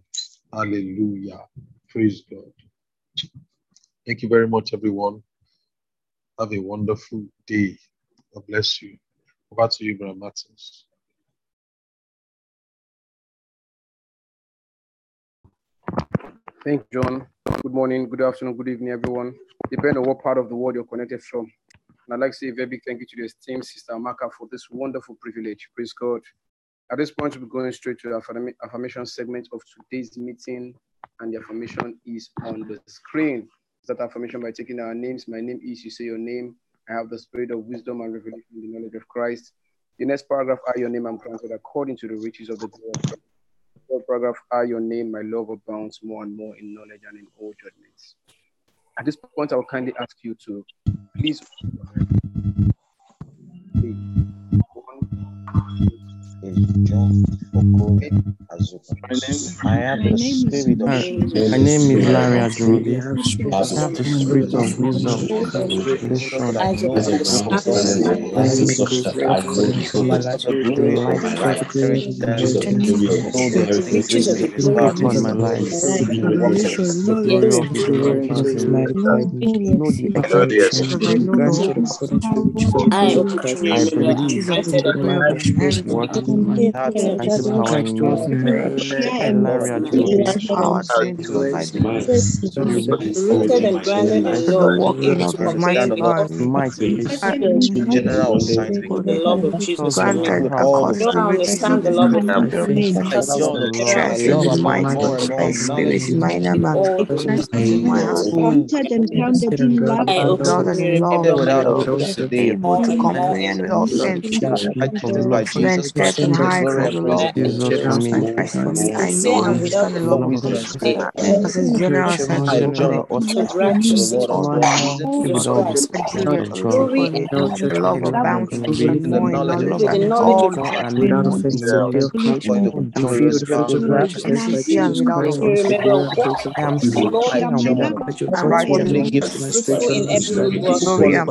Hallelujah. Praise God. Thank you very much, everyone. Have a wonderful day. God bless you. Over to you, Brother Martins. Thank you, John. Good morning, good afternoon, good evening, everyone. Depending on what part of the world you're connected from. And I'd like to say a very big thank you to the esteemed Sister Amaka for this wonderful privilege. Praise God. At this point, we'll be going straight to the affirmation segment of today's meeting, and the affirmation is on the screen. That affirmation by taking our names. My name is, you say your name. I have the spirit of wisdom and revelation in the knowledge of Christ. The next paragraph, I, your name, I'm granted according to the riches of the glory paragraph, I, your name, my love abounds more and more in knowledge and in all judgments. At this point, I will kindly ask you to please. John I have the spirit of My name is Larry Ajobi. I have the spirit of wisdom, revelation, I know the upon my life. The glory of His inheritance is magnified. Know the I believe what I do how I know. I Larry Ajobi. Power to provide rooted and grounded in God, working of His mighty power. Mighty general assignment. The love of Jesus. Granted because I understand the love of God. Because John, of the I strength love of about might. more and more knowledge. All Planted and grounded in love, I open Even miracle without books today, able to comprehend all sense. I testify Jesus Then step in the height glory of and the praise Lord. of the Jesus for me. Christ for me. I know and understand the love of wisdom God. and strength. Because general I sense John to for grant the word all God. more. Reason With to all the strive spirit The of John, glory and the love abounds even in the more in knowledge of and in Knowledge all of God and judgment. in repentance, for in glorious joy, power of God. And I see and without Spirit, all and remember what I am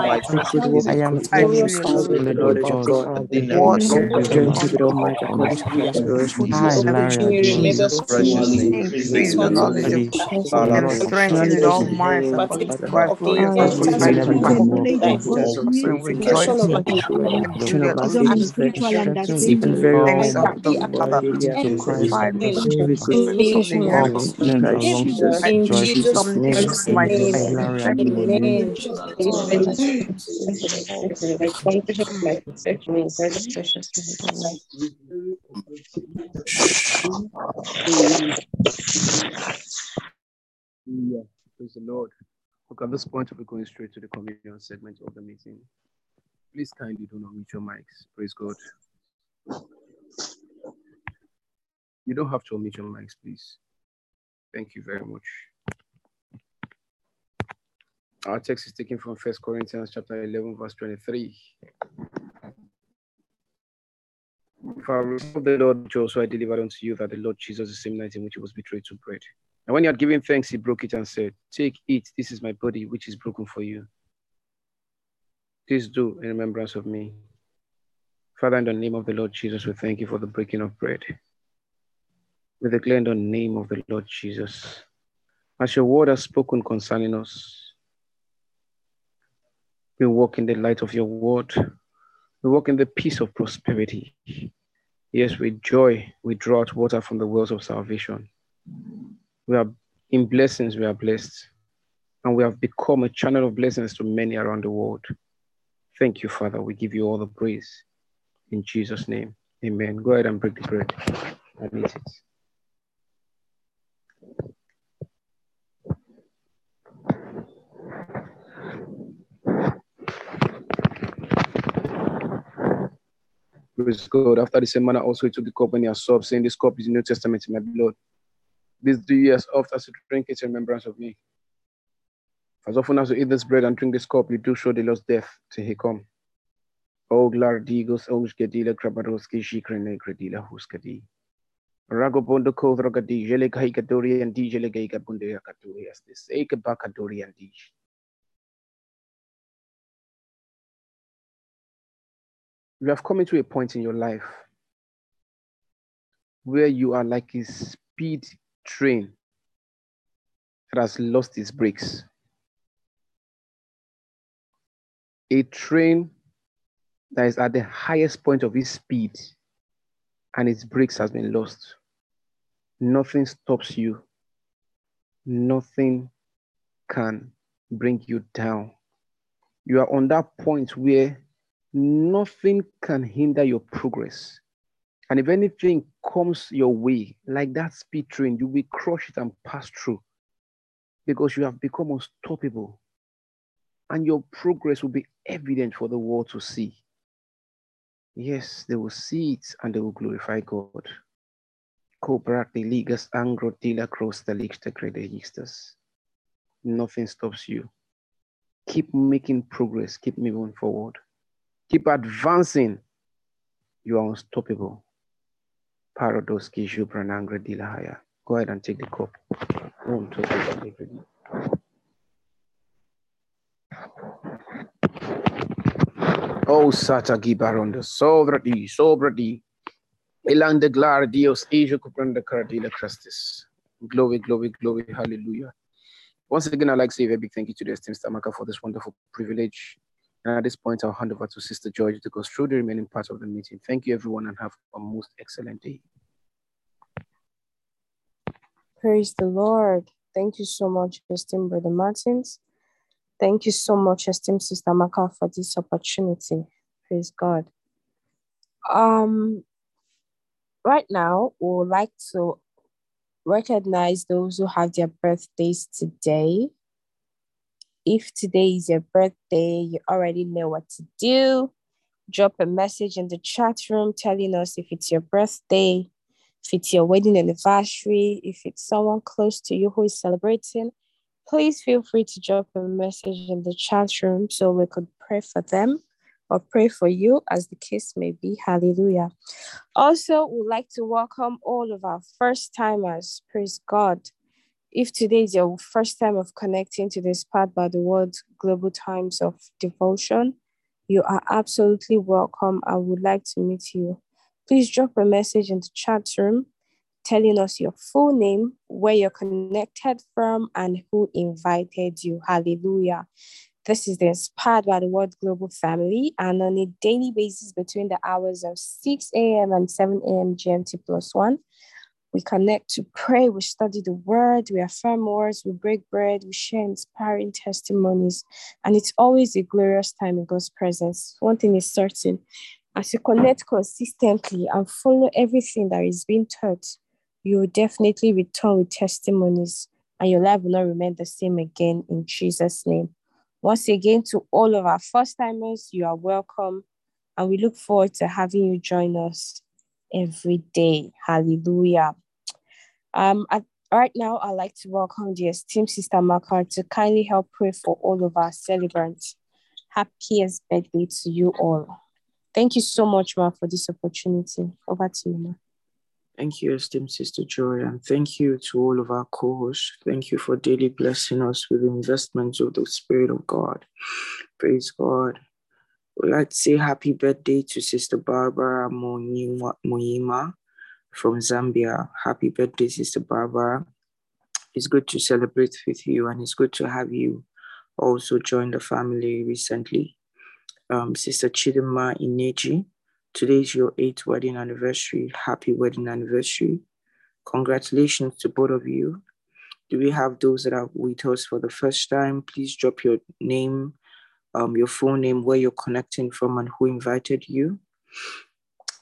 I am born has heavenly rightly gifts fruitful in every good work. Glory am have the inheritance the of the knowledge saints of of God. Christ. in all Glory wisdom with am all my might. trust is I in am Glorious every knowledge knowledge of God. and in word everything. of Every knowledge of I, I Larry will remember Jesus' precious name. increase the knowledge of God and strengthen all minds according to Christ's glorious I riches will in never the give glory. up. knowledge of God's will, And rejoice wisdom in of hope and The joy wisdom and always spiritual understanding. even all and my happy Father to Christ satisfied with In of the all inheritance confident and long I Jesus' do joy. Mighty name. Praise the Lord. Look, at this point, we're going straight to the communion segment of the meeting. Please kindly do not mute your mics. Praise God. You don't have to unmute your mics, please. Thank you very much. Our text is taken from First Corinthians chapter 11, verse 23. For the Lord which also I delivered unto you that the Lord Jesus, the same night in which he was betrayed, took bread. And when he had given thanks, he broke it and said, Take, eat, this is my body, which is broken for you. Please do in remembrance of me. Father, in the name of the Lord Jesus, we thank you for the breaking of bread. We declare in the name of the Lord Jesus, as your word has spoken concerning us, we walk in the light of your word. We walk in the peace of prosperity. Yes, with joy, we draw out water from the wells of salvation. We are in blessings, we are blessed. And we have become a channel of blessings to many around the world. Thank you, Father. We give you all the praise. In Jesus' name, amen. Go ahead and break the bread and eat it. Praise God. After the same manner, also he took the cup when he had supped, saying, This cup is the New Testament in my blood. These three years after as you drink it in remembrance of me. As often as you eat this bread and drink this cup, you do show the Lord's death till he come. O glardigos os gedila krabaroski shikrene gredila huskadi. Ragobondo kodrogadi jele kaikadori and di jele gaiga bunde akadori as this eke bakadori and di. You have come into a point in your life where you are like a speed train that has lost its brakes. A train that is at the highest point of its speed and its brakes has been lost. Nothing stops you. Nothing can bring you down. You are on that point where nothing can hinder your progress. And if anything comes your way, like that speed train, you will crush it and pass through because you have become unstoppable. And your progress will be evident for the world to see. Yes, they will see it and they will glorify God. ligas angro cross the Nothing stops you. Keep making progress, keep moving forward, keep advancing. You are unstoppable. Paradoski Jupranangra Dilahaya. Go ahead and take the cup. Oh, One, two, three, Oh, Sata Gibaronda, Sobradi, Sobradi, Elande Glar Dios, Asia Cupranda Caradila Crustis. Glory, glory, glory, hallelujah. Once again, I'd like to say a big thank you to the esteemed Stamaka for this wonderful privilege. And at this point, I'll hand over to Sister George to go through the remaining part of the meeting. Thank you, everyone, and have a most excellent day. Praise the Lord. Thank you so much, esteemed Brother Martins. Thank you so much, esteemed Sister Amaka, for this opportunity. Praise God. Um, right now, we would like to recognize those who have their birthdays today. If today is your birthday, you already know what to do. Drop a message in the chat room telling us if it's your birthday, if it's your wedding anniversary, if it's someone close to you who is celebrating, please feel free to drop a message in the chat room so we could pray for them or pray for you as the case may be. Hallelujah. Also, we'd like to welcome all of our first timers. Praise God. If today is your first time of connecting to this part by the word Global Times of Devotion, you are absolutely welcome. I would like to meet you. Please drop a message in the chat room telling us your full name, where you're connected from, and who invited you. Hallelujah. This is the Inspired by the Word Global Family, and on a daily basis between the hours of 6 a.m. and 7 a.m. GMT plus one, we connect to pray, we study the word, we affirm words, we break bread, we share inspiring testimonies, and it's always a glorious time in God's presence. One thing is certain as you connect consistently and follow everything that is being taught, you will definitely return with testimonies and your life will not remain the same again in Jesus' name. Once again, to all of our first timers, you are welcome and we look forward to having you join us every day. Hallelujah. Um, at, right now, I'd like to welcome the esteemed Sister Amaka to kindly help pray for all of our celebrants. Happiest birthday to you all. Thank you so much, Ma, for this opportunity. Over to you, Ma. Thank you, esteemed Sister Joy, and thank you to all of our co-hosts. Thank you for daily blessing us with investments of the Spirit of God. Praise God. To say happy birthday to Sister Barbara Moyima from Zambia. Happy birthday, Sister Barbara. It's good to celebrate with you, and it's good to have you also join the family recently. Um, Sister Chidima Ineji, today is your eighth wedding anniversary. Happy wedding anniversary. Congratulations to both of you. Do we have those that are with us for the first time? Please drop your name, um, your full name, where you're connecting from, and who invited you.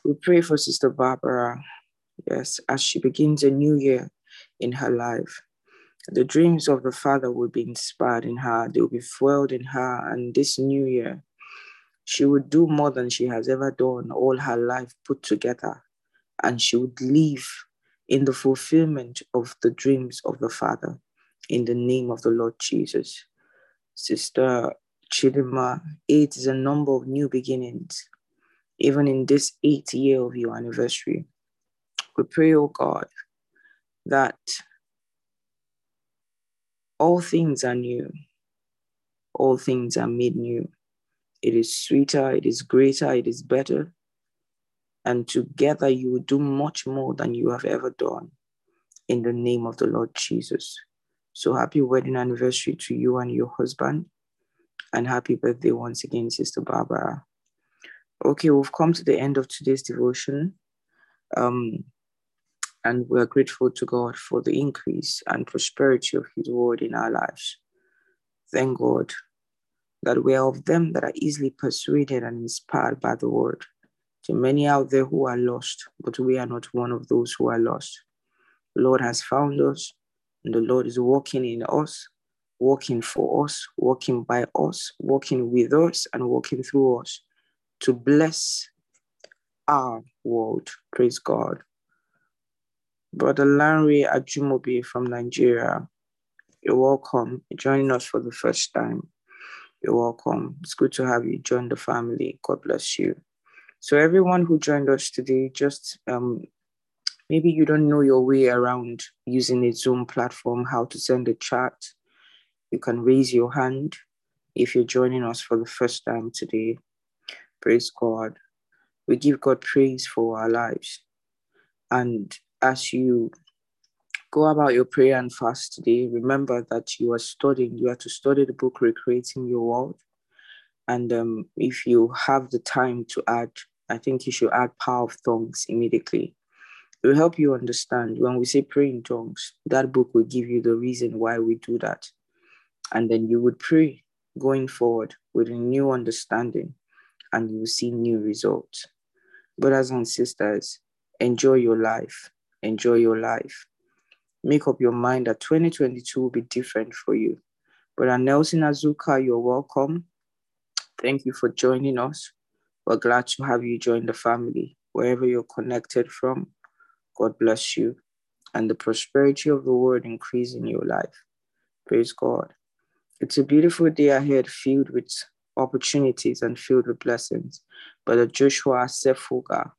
We pray for Sister Barbara, yes, as she begins a new year in her life. The dreams of the Father will be inspired in her, they will be fueled in her, and this new year, she would do more than she has ever done all her life put together, and she would live in the fulfillment of the dreams of the Father in the name of the Lord Jesus. Sister Chidima, eight is a number of new beginnings, even in this eighth year of your anniversary. We pray, oh God, that all things are new. All things are made new. It is sweeter, it is greater, it is better. And together you will do much more than you have ever done in the name of the Lord Jesus. So happy wedding anniversary to you and your husband. And happy birthday once again, Sister Barbara. Okay, we've come to the end of today's devotion. Um, and we're grateful to God for the increase and prosperity of His word in our lives. Thank God that we are of them that are easily persuaded and inspired by the word. To many out there who are lost, but we are not one of those who are lost. The Lord has found us, and the Lord is working in us, working for us, working by us, working with us, and working through us to bless our world. Praise God. Brother Larry Ajumobi from Nigeria, you're welcome. You're joining us for the first time. You're welcome. It's good to have you join the family. God bless you. So, everyone who joined us today, just um, maybe you don't know your way around using a Zoom platform, how to send a chat. You can raise your hand if you're joining us for the first time today. Praise God. We give God praise for our lives. And as you go about your prayer and fast today, remember that you are studying. You are to study the book Recreating Your World. And um, if you have the time to add, I think you should add power of tongues immediately. It will help you understand when we say pray in tongues, that book will give you the reason why we do that. And then you would pray going forward with a new understanding and you will see new results. Brothers and sisters, enjoy your life enjoy your life. Make up your mind that 2022 will be different for you. Brother Nelson Azuka, you're welcome. Thank you for joining us. We're glad to have you join the family wherever you're connected from. God bless you and the prosperity of the word increase in your life. Praise God. It's a beautiful day ahead filled with opportunities and filled with blessings. Brother Joshua Sefuga,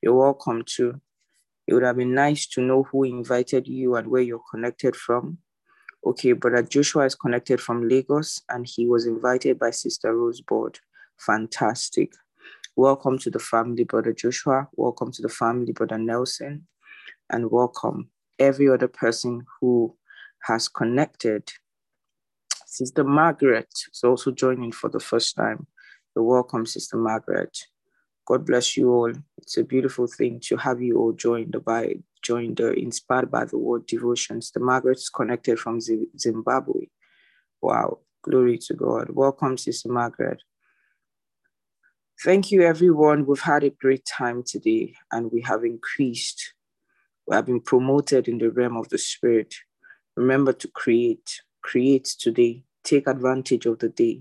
you're welcome too. It would have been nice to know who invited you and where you're connected from. Okay, brother Joshua is connected from Lagos and he was invited by Sister Rosebud. Fantastic. Welcome to the family, brother Joshua. Welcome to the family, brother Nelson. And welcome every other person who has connected. Sister Margaret is also joining for the first time. You're welcome, Sister Margaret. God bless you all. It's a beautiful thing to have you all join the by join the uh, inspired by the word devotions. The Margaret is connected from Zimbabwe. Wow, glory to God. Welcome, Sister Margaret. Thank you, everyone. We've had a great time today and we have increased. We have been promoted in the realm of the Spirit. Remember to create, create today. Take advantage of the day.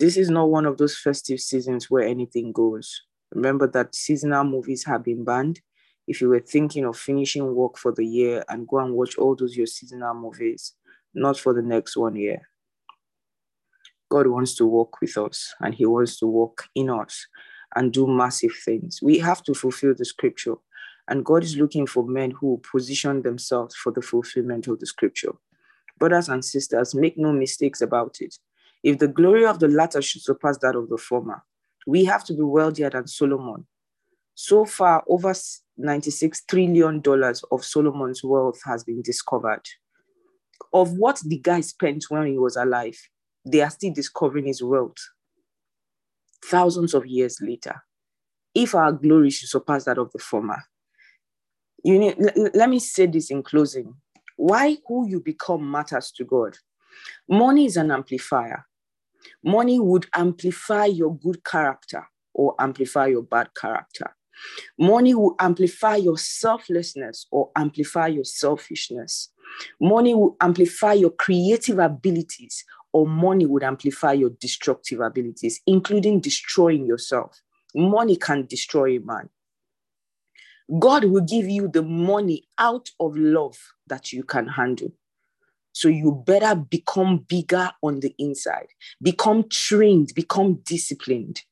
This is not one of those festive seasons where anything goes. Remember that seasonal movies have been banned. If you were thinking of finishing work for the year and go and watch all those your seasonal movies, not for the next one year. God wants to walk with us and He wants to walk in us. and do massive things. We have to fulfill the scripture. And God is looking for men who position themselves for the fulfillment of the scripture. Brothers and sisters, make no mistakes about it. If the glory of the latter should surpass that of the former, we have to be wealthier than Solomon. So far, over $96 trillion of Solomon's wealth has been discovered. Of what the guy spent when he was alive, they are still discovering his wealth thousands of years later. If our glory should surpass that of the former, you need, let me say this in closing. Why who you become matters to God. Money is an amplifier. Money would amplify your good character or amplify your bad character. Money will amplify your selflessness or amplify your selfishness. Money will amplify your creative abilities or money would amplify your destructive abilities, including destroying yourself. Money can destroy a man. God will give you the money out of love that you can handle. So you better become bigger on the inside, become trained, become disciplined,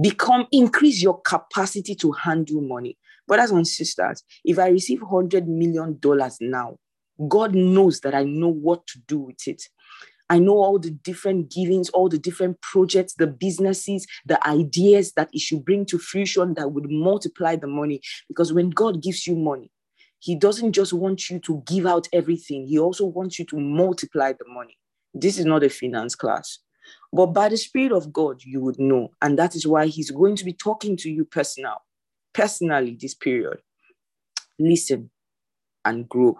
become increase your capacity to handle money. Brothers and sisters, if I receive $100 million now, God knows that I know what to do with it. I know all the different givings, all the different projects, the businesses, the ideas that it should bring to fruition that would multiply the money. Because when God gives you money, He doesn't just want you to give out everything, He also wants you to multiply the money. This is not a finance class. But by the Spirit of God, you would know. And that is why He's going to be talking to you personal, personally this period. Listen and grow.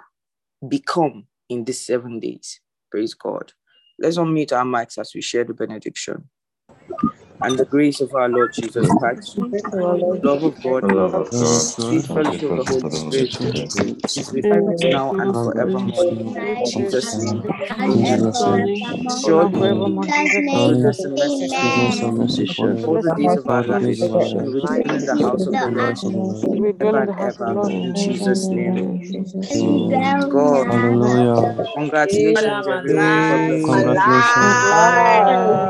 Become in these seven days. Praise God. Let's unmute our mics as we share the benediction. And the grace of our Lord Jesus Christ, the love of God, The love of sweet fellowship of the Holy Spirit, is with us now and forevermore. In Jesus' name. Surely, oh, goodness and mercy shall Amen. follow all the days of our lives, and we dwell in the house of the Lord We dwell ever in the and house of the ever. Lord. In Jesus' name. Jesus. God, Hallelujah. congratulations, everyone. God bless you. Congratulations. Bye.